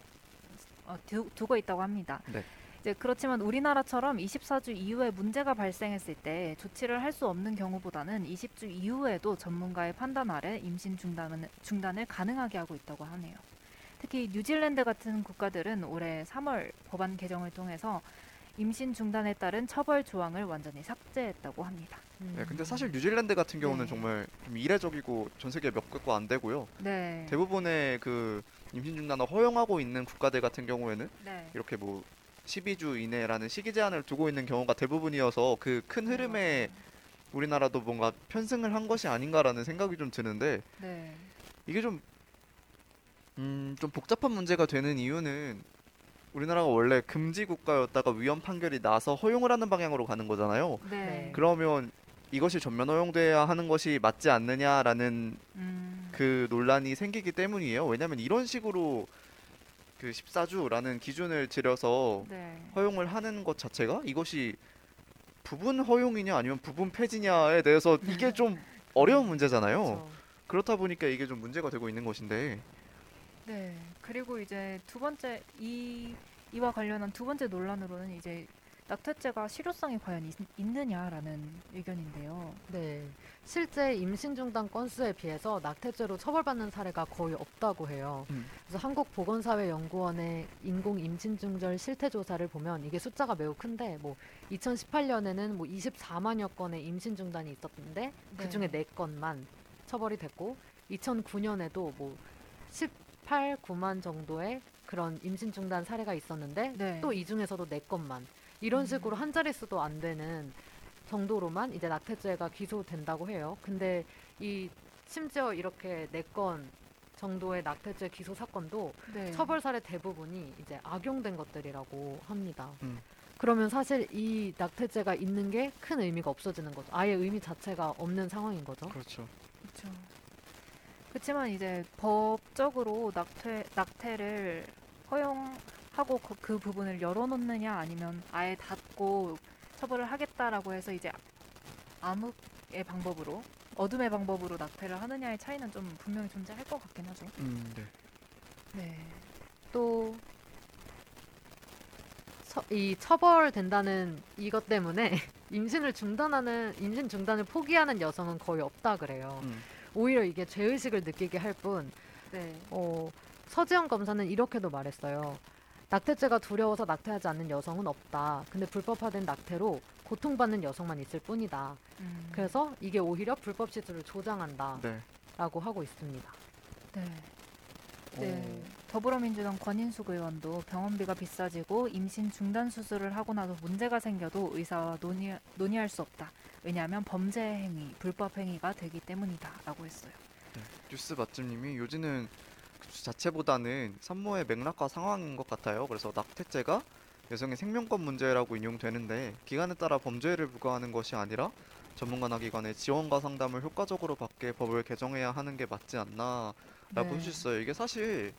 두, 두고 있다고 합니다. 네. 이제 그렇지만 우리나라처럼 24주 이후에 문제가 발생했을 때 조치를 할 수 없는 경우보다는 20주 이후에도 전문가의 판단 아래 임신 중단을, 중단을 가능하게 하고 있다고 하네요. 특히 뉴질랜드 같은 국가들은 올해 3월 법안 개정을 통해서 임신 중단에 따른 처벌 조항을 완전히 삭제했다고 합니다. 네, 근데 사실 뉴질랜드 같은 경우는 네. 정말 좀 이례적이고 전 세계 몇 국가 안 되고요. 네. 대부분의 그 임신 중단을 허용하고 있는 국가들 같은 경우에는 네. 이렇게 뭐 12주 이내라는 시기 제한을 두고 있는 경우가 대부분이어서 그 큰 흐름에 우리나라도 뭔가 편승을 한 것이 아닌가라는 생각이 좀 드는데 네. 이게 좀, 음, 좀 복잡한 문제가 되는 이유는 우리나라가 원래 금지 국가였다가 위헌 판결이 나서 허용을 하는 방향으로 가는 거잖아요. 네. 네. 그러면 이것이 전면 허용돼야 하는 것이 맞지 않느냐라는 음. 그 논란이 생기기 때문이에요. 왜냐하면 이런 식으로 그 14주라는 기준을 들여서 네. 허용을 하는 것 자체가 이것이 부분 허용이냐 아니면 부분 폐지냐에 대해서 이게 좀 어려운 문제잖아요. 그렇죠. 그렇다 보니까 이게 좀 문제가 되고 있는 것인데 네. 그리고 이제 두 번째 이 이와 관련한 두 번째 논란으로는 이제 낙태죄가 실효성이 과연 있, 있느냐라는 의견인데요. 네. 실제 임신 중단 건수에 비해서 낙태죄로 처벌받는 사례가 거의 없다고 해요. 음. 그래서 한국보건사회연구원의 인공 임신 중절 실태 조사를 보면 이게 숫자가 매우 큰데 뭐 2018년에는 뭐 24만여 건의 임신 중단이 있었는데 그 중에 네 건만 처벌이 됐고 2009년에도 뭐 18, 9만 정도의 그런 임신 중단 사례가 있었는데 네. 또이 중에서도 네 건만 이런 음. 식으로 한 자릿수도 안 되는 정도로만 이제 낙태죄가 기소된다고 해요. 근데 이 심지어 이렇게 네 건 정도의 낙태죄 기소 사건도 네. 처벌 사례 대부분이 이제 악용된 것들이라고 합니다. 음. 그러면 사실 이 낙태죄가 있는 게 큰 의미가 없어지는 거죠. 아예 의미 자체가 없는 상황인 거죠. 그렇죠. 그렇죠. 그렇지만 이제 법적으로 낙태 낙태를 허용 하고 그, 그 부분을 열어놓느냐 아니면 아예 닫고 처벌을 하겠다라고 해서 이제 암흑의 방법으로 어둠의 방법으로 낙태를 하느냐의 차이는 좀 분명히 존재할 것 같긴 하죠. 음, 네. 네. 또 처- 이 처벌된다는 이것 때문에 임신을 중단하는 임신 중단을 포기하는 여성은 거의 없다 그래요. 음. 오히려 이게 죄의식을 느끼게 할 뿐 네. 어, 서지영 검사는 이렇게도 말했어요. 낙태죄가 두려워서 낙태하지 않는 여성은 없다. 근데 불법화된 낙태로 고통받는 여성만 있을 뿐이다. 음. 그래서 이게 오히려 불법 시술을 조장한다라고 네. 하고 있습니다. 네. 네. 더불어민주당 권인숙 의원도 병원비가 비싸지고 임신 중단 수술을 하고 나서 문제가 생겨도 의사와 논의, 논의할 수 없다. 왜냐하면 범죄 행위, 불법 행위가 되기 때문이다 라고 했어요. 네. 뉴스 맛집님이 요지는 그주 자체보다는 산모의 맥락과 상황인 것 같아요. 그래서 낙태죄가 여성의 생명권 문제라고 인용되는데 기간에 따라 범죄를 부과하는 것이 아니라 전문가나 기관의 지원과 상담을 효과적으로 받게 법을 개정해야 하는 게 맞지 않나라고 네. 해주셨어요. 이게 사실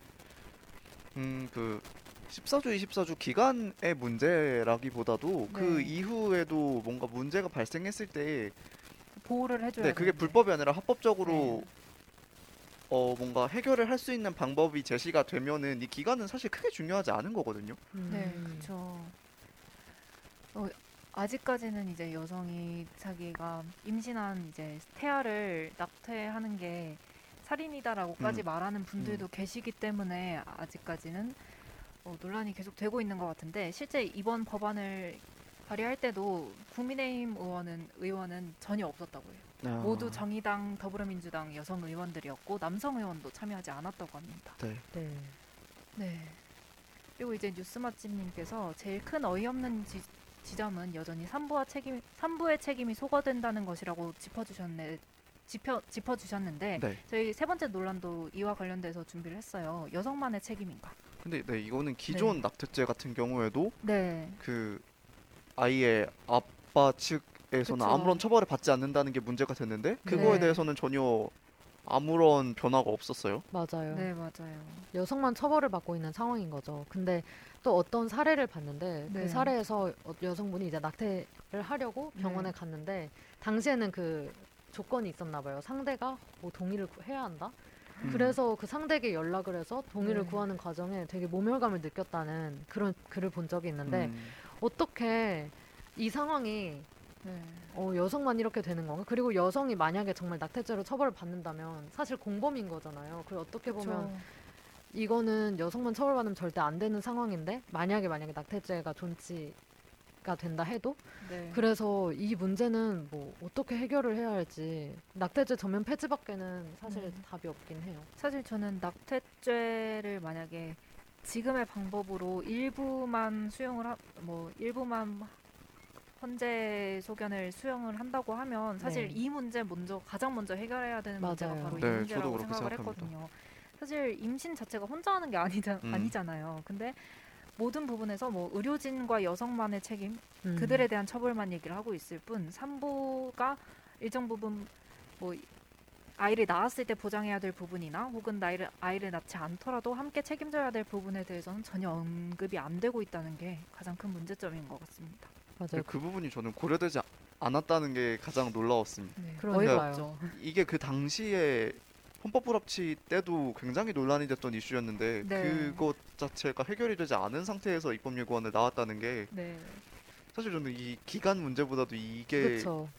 음그 14주, 24주 기간의 문제라기보다도 그 네. 이후에도 뭔가 문제가 발생했을 때 보호를 해줘야 네, 그게 되는데. 불법이 아니라 합법적으로 네. 어 뭔가 해결을 할 수 있는 방법이 제시가 되면은 이 기간은 사실 크게 중요하지 않은 거거든요. 네, 음. 그렇죠. 어, 아직까지는 이제 여성이 자기가 임신한 이제 태아를 낙태하는 게 살인이다라고까지 음. 말하는 분들도 계시기 때문에 아직까지는 어, 논란이 계속 되고 있는 것 같은데 실제 이번 법안을 발의할 때도 국민의힘 의원은 의원은 전혀 없었다고 해요. 모두 정의당, 더불어민주당 여성 의원들이었고 남성 의원도 참여하지 않았다고 합니다. 네. 네. 네. 그리고 이제 뉴스 맛집님께서 제일 큰 어이없는 지, 지점은 여전히 산부와 책임 산부의 책임이 소거된다는 것이라고 짚어주셨네. 짚어 짚어주셨는데 네. 저희 세 번째 논란도 이와 관련돼서 준비를 했어요. 여성만의 책임인가? 근데 네 이거는 기존 네. 낙태죄 같은 경우에도 네. 그 아이의 아빠 측 에서는 그쵸. 아무런 처벌을 받지 않는다는 게 문제가 됐는데 그거에 네. 대해서는 전혀 아무런 변화가 없었어요. 맞아요. 네 맞아요. 여성만 처벌을 받고 있는 상황인 거죠. 근데 또 어떤 사례를 봤는데 네. 그 사례에서 어- 여성분이 이제 낙태를 하려고 병원에 네. 갔는데 당시에는 그 조건이 있었나 봐요. 상대가 뭐 동의를 구- 해야 한다. 음. 그래서 그 상대에게 연락을 해서 동의를 네. 구하는 과정에 되게 모멸감을 느꼈다는 그런 글을 본 적이 있는데 음, 어떻게 이 상황이 네. 어, 여성만 이렇게 되는 건가? 그리고 여성이 만약에 정말 낙태죄로 처벌을 받는다면 사실 공범인 거잖아요. 그리고 어떻게 보면 그쵸. 이거는 여성만 처벌받으면 절대 안 되는 상황인데 만약에 만약에 낙태죄가 존치가 된다 해도 네. 그래서 이 문제는 뭐 어떻게 해결을 해야 할지 낙태죄 전면 폐지밖에는 사실 네. 답이 없긴 해요. 사실 저는 낙태죄를 만약에 지금의 방법으로 일부만 수용을 하, 뭐 일부만 헌재 소견을 수용을 한다고 하면 사실 네. 이 문제 먼저 가장 먼저 해결해야 되는 문제가 맞아요. 바로 이 네, 문제라고 그렇게 생각을 생각합니다. 했거든요. 사실 임신 자체가 혼자 하는 게 아니자, 음. 아니잖아요. 근데 모든 부분에서 뭐 의료진과 여성만의 책임 음. 그들에 대한 처벌만 얘기를 하고 있을 뿐 산부가 일정 부분 뭐 아이를 낳았을 때 보장해야 될 부분이나 혹은 나이를 아이를 낳지 않더라도 함께 책임져야 될 부분에 대해서는 전혀 언급이 안 되고 있다는 게 가장 큰 문제점인 것 같습니다. 맞아요. 그 부분이 저는 고려되지 않았다는 게 가장 놀라웠습니다. 네, 그러니까요. 어이가 없죠. 이게 그 당시에 헌법 불합치 때도 굉장히 논란이 됐던 이슈였는데 네. 그것 자체가 해결이 되지 않은 상태에서 입법 예고안을 나왔다는 게 네, 사실 저는 이 기간 문제보다도 이게 그렇죠.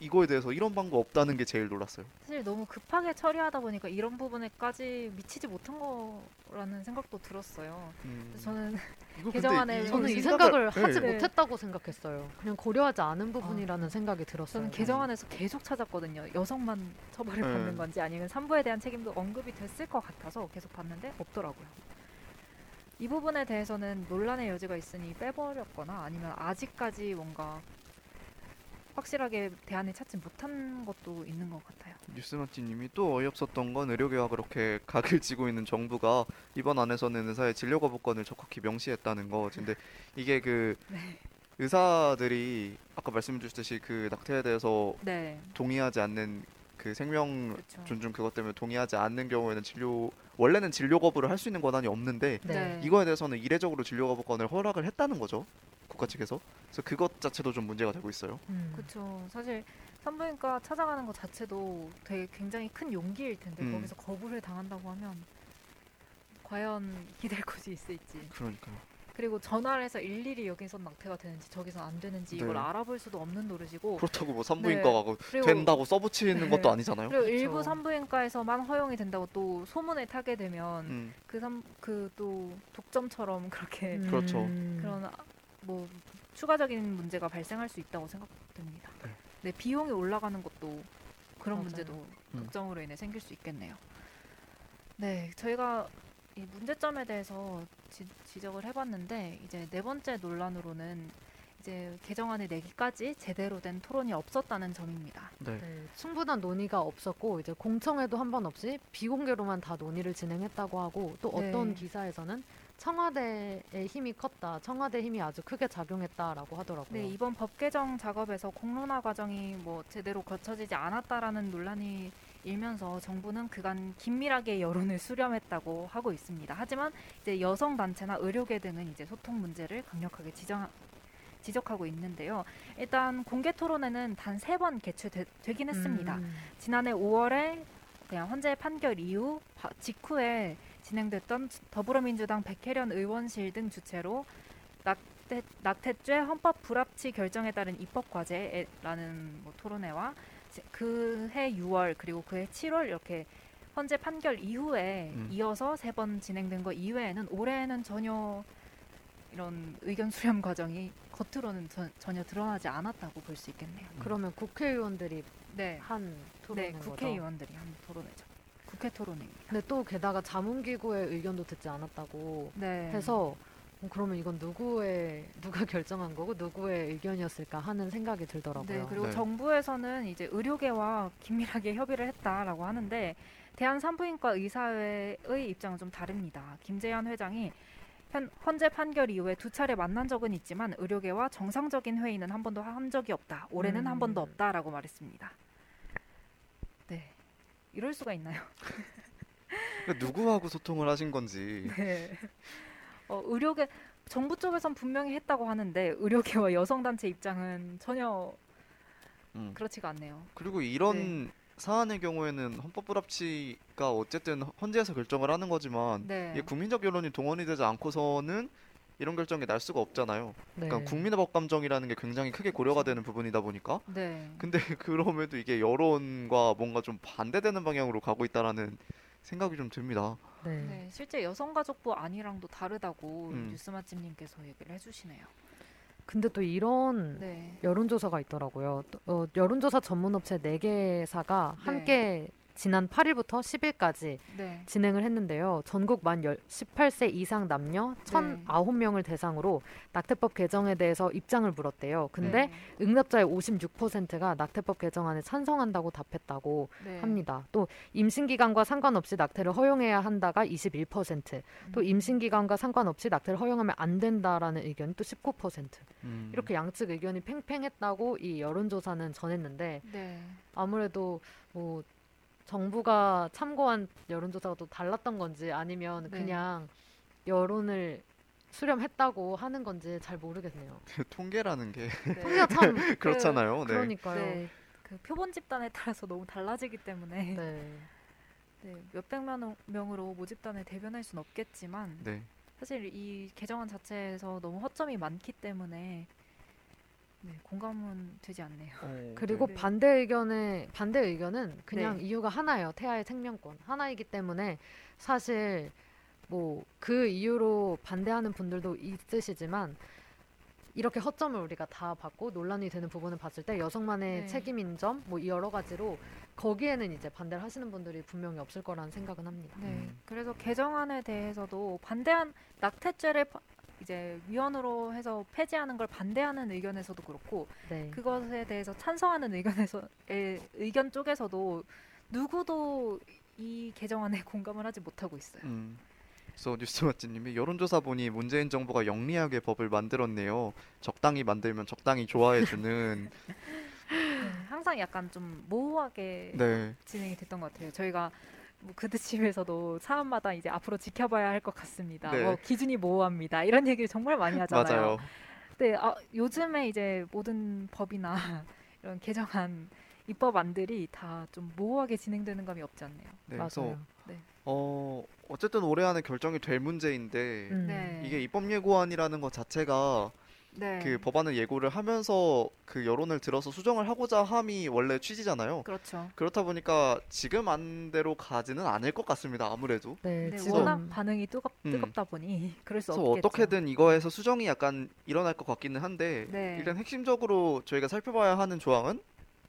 이거에 대해서 이런 방법 없다는 게 제일 놀랐어요. 사실 너무 급하게 처리하다 보니까 이런 부분에까지 미치지 못한 거라고 라는 생각도 들었어요. 음. 저는 개정안에 저는 이 생각을- 생각을 네. 하지 네. 못했다고 생각했어요. 그냥 고려하지 않은 부분이라는 생각이 들었어요. 저는 개정안에서 계속 찾았거든요. 여성만 처벌을 네. 받는 건지 아니면 산부에 대한 책임도 언급이 됐을 것 같아서 계속 봤는데 없더라고요. 이 부분에 대해서는 논란의 여지가 있으니 빼버렸거나 아니면 아직까지 뭔가 확실하게 대안을 찾지 못한 것도 있는 것 같아요. 뉴스마티님이 또 어이없었던 건 의료계와 그렇게 각을 지고 있는 정부가 이번 안에서는 의사의 진료 거부권을 적확히 명시했다는 거. 근데 이게 그 네. 의사들이 아까 말씀 주셨듯이 그 낙태에 대해서 네, 동의하지 않는 그 생명 그렇죠. 존중 그것 때문에 동의하지 않는 경우에는 진료 원래는 진료 거부를 할 수 있는 권한이 없는데 네. 네. 이거에 대해서는 이례적으로 진료 거부권을 허락을 했다는 거죠 국가 측에서 그래서 그것 자체도 좀 문제가 되고 있어요. 음. 그렇죠. 사실 산부인과 찾아가는 것 자체도 되게 굉장히 큰 용기일 텐데 음. 거기서 거부를 당한다고 하면 과연 기댈 곳이 있을지. 그러니까요. 그리고 전화를 해서 일일이 여기선 낙태가 되는지 저기선 안 되는지 이걸 네. 알아볼 수도 없는 노릇이고 그렇다고 뭐 산부인과가 그 그리고 된다고 써붙이는 네. 것도 아니잖아요. 그리고 그쵸. 일부 산부인과에서만 허용이 된다고 또 소문을 타게 되면 음, 그또 독점처럼 그렇게 음. 그렇죠. 그런 아- 뭐 추가적인 문제가 발생할 수 있다고 생각됩니다. 네. 네, 비용이 올라가는 것도 그런 맞아요. 문제도 음. 독점으로 인해 생길 수 있겠네요. 네, 저희가 이 문제점에 대해서 지, 지적을 해봤는데 이제 네 번째 논란으로는 이제 개정안을 내기까지 제대로 된 토론이 없었다는 점입니다. 네. 네, 충분한 논의가 없었고 이제 공청회도 한 번 없이 비공개로만 다 논의를 진행했다고 하고 또 네. 어떤 기사에서는 청와대의 힘이 컸다, 청와대 힘이 아주 크게 작용했다라고 하더라고요. 네, 이번 법 개정 작업에서 공론화 과정이 뭐 제대로 거쳐지지 않았다라는 논란이 일면서 정부는 그간 긴밀하게 여론을 수렴했다고 하고 있습니다. 하지만 이제 여성 단체나 의료계 등은 이제 소통 문제를 강력하게 지정 지적하고 있는데요. 일단 공개 토론회는 단 세 번 개최되긴 했습니다. 음, 지난해 5월에 그냥 헌재 판결 이후 바- 직후에 진행됐던 더불어민주당 백혜련 의원실 등 주최로 낙태, 낙태죄 헌법 불합치 결정에 따른 입법 과제라는 뭐 토론회와 그해 6월 그리고 그해 7월 이렇게 헌재 판결 이후에 음. 이어서 세 번 진행된 거 이외에는 올해는 전혀 이런 의견 수렴 과정이 겉으로는 전- 전혀 드러나지 않았다고 볼 수 있겠네요. 그러면 국회의원들이 네. 한 토론인 네. 국회의원들이 한 토론회죠. 국회 토론회입니다. 근데 또 게다가 자문기구의 의견도 듣지 않았다고 네. 해서 어, 그러면 이건 누구의 누가 결정한 거고 누구의 의견이었을까 하는 생각이 들더라고요. 네, 그리고 네. 정부에서는 이제 의료계와 긴밀하게 협의를 했다라고 하는데 대한산부인과 의사회의 입장은 좀 다릅니다. 김재현 회장이 현, 헌재 판결 이후에 두 차례 만난 적은 있지만 의료계와 정상적인 회의는 한 번도 한 적이 없다. 올해는 한 번도 음. 없다라고 말했습니다. 네, 이럴 수가 있나요? 그러니까 누구하고 소통을 하신 건지 네. 어, 의료계 정부 쪽에선 분명히 했다고 하는데 의료계와 여성 단체 입장은 전혀 음. 그렇지가 않네요. 그리고 이런 사안의 경우에는 헌법 불합치가 어쨌든 헌재에서 결정을 하는 거지만 네. 국민적 여론이 동원이 되지 않고서는 이런 결정이 날 수가 없잖아요. 네. 그러니까 국민의 법 감정이라는 게 굉장히 크게 고려가 되는 부분이다 보니까 네. 근데 그럼에도 이게 여론과 뭔가 좀 반대되는 방향으로 가고 있다라는 생각이 좀 듭니다. 네. 네, 실제 여성가족부 안이랑도 다르다고 음. 뉴스 맛집님께서 얘기를 해주시네요. 근데 또 이런 네, 여론조사가 있더라고요. 또, 어, 여론조사 전문업체 4개사가 네. 함께 지난 8일부터 10일까지 네, 진행을 했는데요. 전국 만 18세 이상 남녀 네. 1,009명을 대상으로 낙태법 개정에 대해서 입장을 물었대요. 근데 네, 응답자의 56%가 낙태법 개정안에 찬성한다고 답했다고 네. 합니다. 또 임신 기간과 상관없이 낙태를 허용해야 한다가 21%, 또 음. 임신 기간과 상관없이 낙태를 허용하면 안 된다라는 의견이 또 19%. 음. 이렇게 양측 의견이 팽팽했다고 이 여론조사는 전했는데 네, 아무래도 뭐 정부가 참고한 여론조사가 또 달랐던 건지 아니면 네. 그냥 여론을 수렴했다고 하는 건지 잘 모르겠네요. 통계라는 게 네. 통계가 참 그렇잖아요. 네. 그러니까요. 네, 그 표본 집단에 따라서 너무 달라지기 때문에 네. 네, 몇백만 명으로 모집단을 대변할 수는 없겠지만 네. 사실 이 개정안 자체에서 너무 허점이 많기 때문에 네, 공감은 되지 않네요. 어, 그리고 네. 반대 의견의 반대 의견은 그냥 네. 이유가 하나예요. 태아의 생명권 하나이기 때문에 사실 뭐 그 이유로 반대하는 분들도 있으시지만 이렇게 허점을 우리가 다 받고 논란이 되는 부분을 봤을 때 여성만의 네. 책임인 점 뭐 여러 가지로 거기에는 이제 반대를 하시는 분들이 분명히 없을 거라는 생각은 합니다. 네. 음. 그래서 개정안에 대해서도 반대한 낙태죄를 파- 이제 위헌으로 해서 폐지하는 걸 반대하는 의견에서도 그렇고 네. 그것에 대해서 찬성하는 의견에서 의, 의견 쪽에서도 누구도 이 개정안에 공감을 하지 못하고 있어요. 음. 그래서 뉴스 맛집님이 여론조사 보니 문재인 정부가 영리하게 법을 만들었네요. 적당히 만들면 적당히 좋아해주는. 네, 항상 약간 좀 모호하게 네. 진행이 됐던 것 같아요. 저희가 뭐 그드집에서도 사안마다 이제 앞으로 지켜봐야 할 것 같습니다. 네. 뭐 기준이 모호합니다. 이런 얘기를 정말 많이 하잖아요. 맞아요. 네, 아, 요즘에 이제 모든 법이나 이런 개정안 입법안들이 다 좀 모호하게 진행되는 감이 없지 않네요. 네. 그래서 맞아요. 어 어쨌든 올해 안에 결정이 될 문제인데 음. 네. 이게 입법 예고안이라는 것 자체가 네. 그 법안을 예고를 하면서 그 여론을 들어서 수정을 하고자 함이 원래 취지잖아요. 그렇죠. 그렇다 보니까 지금 안대로 가지는 않을 것 같습니다. 아무래도. 네, 네, 지금 워낙 반응이 뜨겁, 음. 뜨겁다 보니 그럴 수 그래서 없겠죠. 어떻게든 이거에서 수정이 약간 일어날 것 같기는 한데 네. 일단 핵심적으로 저희가 살펴봐야 하는 조항은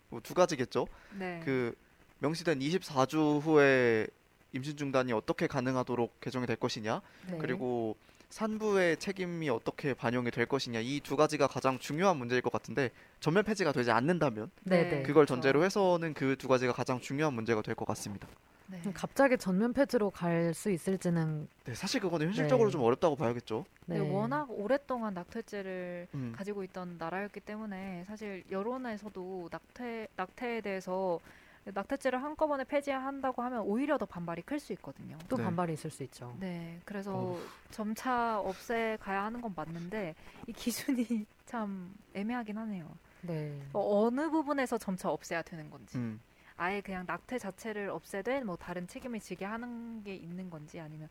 뭐 두 가지겠죠. 네. 그 명시된 24주 후에 임신 중단이 어떻게 가능하도록 개정이 될 것이냐, 네. 그리고 산부의 책임이 어떻게 반영이 될 것이냐 이 두 가지가 가장 중요한 문제일 것 같은데 전면 폐지가 되지 않는다면 네, 네. 네. 그걸 그렇죠. 전제로 해서는 그 두 가지가 가장 중요한 문제가 될 것 같습니다. 네. 좀 갑자기 전면 폐지로 갈 수 있을지는 네, 사실 그거는 현실적으로 네. 좀 어렵다고 봐야겠죠. 네, 네. 워낙 오랫동안 낙태죄를 음. 가지고 있던 나라였기 때문에 사실 여론에서도 낙태 낙태에 대해서 낙태죄를 한꺼번에 폐지한다고 하면 오히려 더 반발이 클 수 있거든요. 또 네. 반발이 있을 수 있죠. 네, 그래서 어우. 점차 없애 가야 하는 건 맞는데 이 기준이 참 애매하긴 하네요. 네. 어, 어느 부분에서 점차 없애야 되는 건지, 음. 아예 그냥 낙태 자체를 없애되 뭐 다른 책임을 지게 하는 게 있는 건지 아니면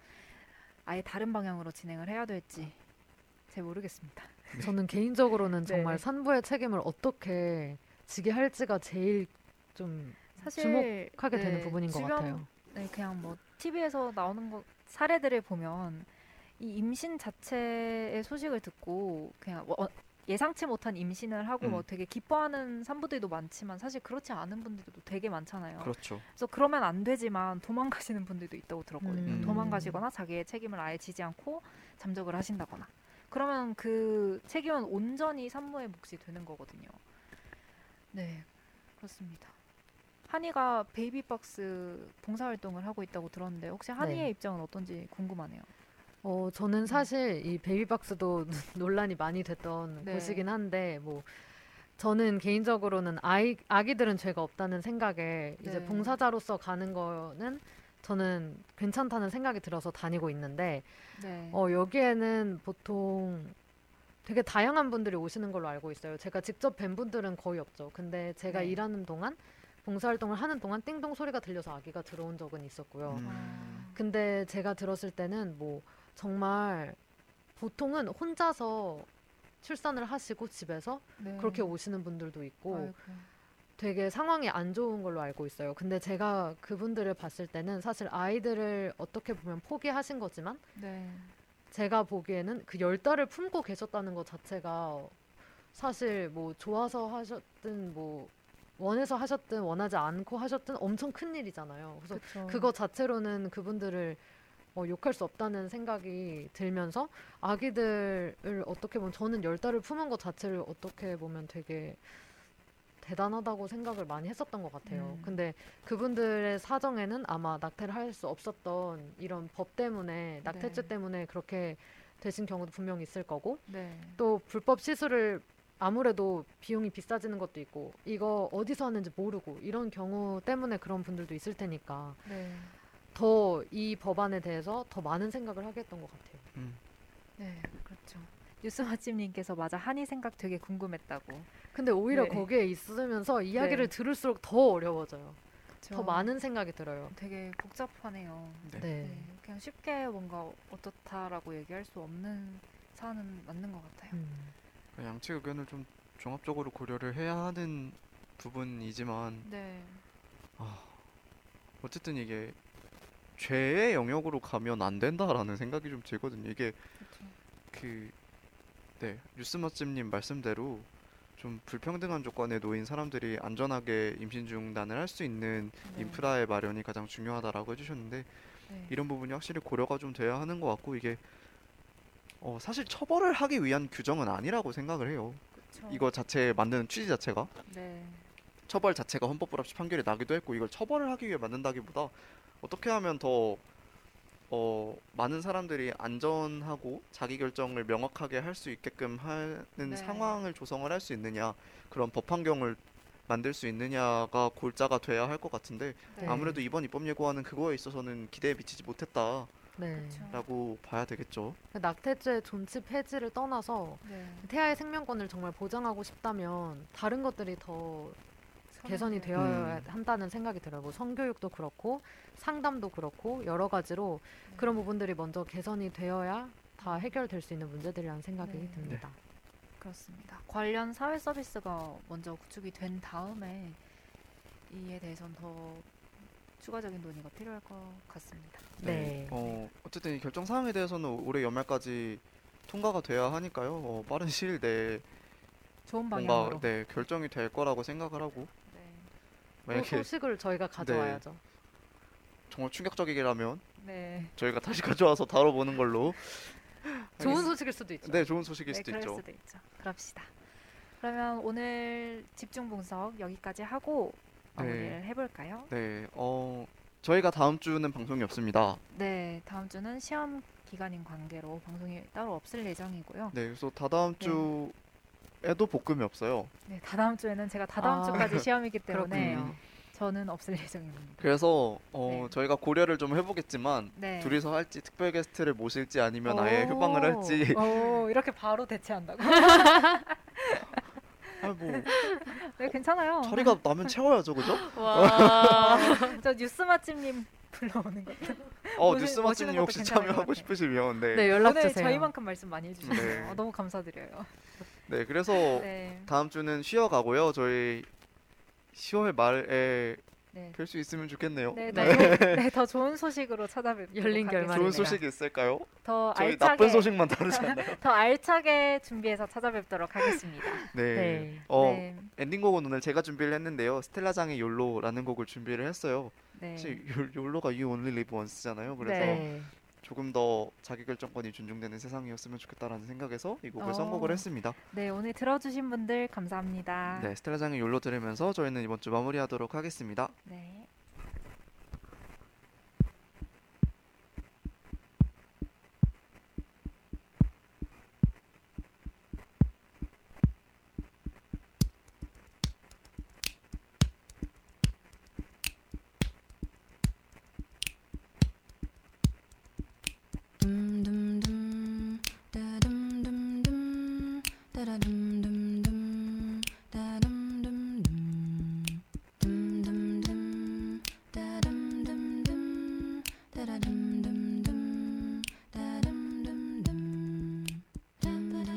아예 다른 방향으로 진행을 해야 될지 잘 모르겠습니다. 저는 개인적으로는 네. 정말 산부의 책임을 어떻게 지게 할지가 제일 좀 사실 주목하게 네, 되는 부분인 것 주변 같아요. 네, 그냥 뭐 TV에서 나오는 거 사례들을 보면 이 임신 자체의 소식을 듣고 그냥 어, 예상치 못한 임신을 하고 음. 뭐 되게 기뻐하는 산부들도 많지만 사실 그렇지 않은 분들도 되게 많잖아요. 그렇죠. 그래서 그러면 안 되지만 도망가시는 분들도 있다고 들었거든요. 음. 도망가시거나 자기의 책임을 아예 지지 않고 잠적을 하신다거나. 그러면 그 책임은 온전히 산모의 몫이 되는 거거든요. 네, 그렇습니다. 한이가 베이비박스 봉사활동을 하고 있다고 들었는데 혹시 한이의 네. 입장은 어떤지 궁금하네요. 어, 저는 사실 이 베이비박스도 논란이 많이 됐던 네. 곳이긴 한데 뭐 저는 개인적으로는 아이 아기들은 죄가 없다는 생각에 이제 네. 봉사자로서 가는 거는 저는 괜찮다는 생각이 들어서 다니고 있는데 네. 어, 여기에는 보통 되게 다양한 분들이 오시는 걸로 알고 있어요. 제가 직접 뵌 분들은 거의 없죠. 근데 제가 네. 일하는 동안 봉사활동을 하는 동안 띵동 소리가 들려서 아기가 들어온 적은 있었고요. 음. 아, 근데 제가 들었을 때는 뭐 정말 보통은 혼자서 출산을 하시고 집에서 네. 그렇게 오시는 분들도 있고 아이고. 되게 상황이 안 좋은 걸로 알고 있어요. 근데 제가 그분들을 봤을 때는 사실 아이들을 어떻게 보면 포기하신 거지만 네. 제가 보기에는 그 열 달을 품고 계셨다는 것 자체가 사실 뭐 좋아서 하셨든 뭐 원해서 하셨든 원하지 않고 하셨든 엄청 큰 일이잖아요. 그래서 그쵸. 그거 자체로는 그분들을 어, 욕할 수 없다는 생각이 들면서 아기들을 어떻게 보면 저는 열 달을 품은 것 자체를 어떻게 보면 되게 대단하다고 생각을 많이 했었던 것 같아요. 음. 근데 그분들의 사정에는 아마 낙태를 할 수 없었던 이런 법 때문에 낙태죄 네. 때문에 그렇게 되신 경우도 분명히 있을 거고 네. 또 불법 시술을 아무래도 비용이 비싸지는 것도 있고 이거 어디서 하는지 모르고 이런 경우 때문에 그런 분들도 있을 테니까 네. 더이 법안에 대해서 더 많은 생각을 하게 했던 것 같아요. 음. 네, 그렇죠. 뉴스 맛집님께서 맞아 한이 생각 되게 궁금했다고. 근데 오히려 네. 거기에 있으면서 이야기를 네. 들을수록 더 어려워져요. 그쵸. 더 많은 생각이 들어요. 되게 복잡하네요. 네. 네. 네, 그냥 쉽게 뭔가 어떻다라고 얘기할 수 없는 사안은 맞는 것 같아요. 음. 그러니까 양측 의견을 좀 종합적으로 고려를 해야 하는 부분이지만 네, 아, 어쨌든 이게 죄의 영역으로 가면 안 된다라는 생각이 좀 들거든요. 이게 그렇죠. 그 네, 뉴스 맛집님 말씀대로 좀 불평등한 조건에 놓인 사람들이 안전하게 임신 중단을 할 수 있는 네. 인프라의 마련이 가장 중요하다라고 해주셨는데 네. 이런 부분이 확실히 고려가 좀 돼야 하는 것 같고 이게 어, 사실 처벌을 하기 위한 규정은 아니라고 생각을 해요. 그쵸. 이거 자체 만드는 취지 자체가 네. 처벌 자체가 헌법 불합치 판결이 나기도 했고 이걸 처벌을 하기 위해 만든다기보다 어떻게 하면 더 어, 많은 사람들이 안전하고 자기 결정을 명확하게 할 수 있게끔 하는 네. 상황을 조성을 할 수 있느냐 그런 법 환경을 만들 수 있느냐가 골자가 돼야 할 것 같은데 네. 아무래도 이번 입법 예고안은 그거에 있어서는 기대에 미치지 못했다 라고 네. 그쵸. 봐야 되겠죠. 낙태죄 존치 폐지를 떠나서 네. 태아의 생명권을 정말 보장하고 싶다면 다른 것들이 더 개선이 되어야 음. 한다는 생각이 들어요. 뭐 성교육도 그렇고 상담도 그렇고 여러 가지로 네. 그런 부분들이 먼저 개선이 되어야 다 해결될 수 있는 문제들이라는 생각이 네. 듭니다. 그렇습니다. 관련 사회 서비스가 먼저 구축이 된 다음에 이에 대해서는 더 추가적인 논의가 필요할 것 같습니다. 네. 어, 어쨌든 이 결정 사항에 대해서는 올해 연말까지 통과가 돼야 하니까요. 어, 빠른 시일 내에 좋은 뭔가 방향으로. 네, 결정이 될 거라고 생각을 하고 네. 그 만약에 소식을 저희가 가져와야죠. 정말 충격적이라면 네. 저희가 다시 가져와서 다뤄보는 걸로 좋은. 소식일 수도 있죠. 네 좋은 소식일 네, 수도 그럴 있죠. 수도 있죠. 그럽시다. 그러면 오늘 집중 분석 여기까지 하고 네. 마무리를 해볼까요? 네, 어 저희가 다음 주는 방송이 없습니다. 네, 다음 주는 시험 기간인 관계로 방송이 따로 없을 예정이고요. 네, 그래서 다다음 네. 주에도 볶음이 없어요. 네, 다다음 주에는 제가 다다음 아, 주까지 시험이기 때문에 그렇군요. 저는 없을 예정입니다. 그래서 어 네. 저희가 고려를 좀 해보겠지만 네. 둘이서 할지 특별 게스트를 모실지 아니면 아예 휴방을 할지 오, 이렇게 바로 대체한다고? 아뭐 네, 괜찮아요. 자리가 나면 채워야죠, 그죠? 와. 저 뉴스 맛집님 불러오는 것도. 어 모시- 뉴스 모시는 마치님 것도 혹시 괜찮을 것 참여하고 같아요. 싶으시면 네. 네, 연락 오늘 주세요. 저희만큼 말씀 많이 해주셔서 네. 너무 감사드려요. 네, 그래서 네, 다음 주는 쉬어가고요. 저희 10월 말에 네. 뵐수 있으면 좋겠네요. 네, 더, 네. 좋은, 네, 더 좋은 소식으로 찾아뵙도록 열린. 결말이네요. 좋은 소식이 있을까요? 더 저희 알차게 나쁜 소식만 다루지 않나요? 더 알차게 준비해서 찾아뵙도록 하겠습니다. 네. 네. 어, 네, 엔딩곡은 오늘 제가 준비를 했는데요. 스텔라장의 욜로라는 곡을 준비를 했어요. 네. 사실 욜- 욜로가 You Only Live Once잖아요. 그래서 네. 조금 더 자기 결정권이 존중되는 세상이었으면 좋겠다라는 생각에서 이 곡을 어. 선곡을 했습니다. 네, 오늘 들어주신 분들 감사합니다. 네, 스텔라장의 욜로 들으면서 저희는 이번 주 마무리하도록 하겠습니다. 네.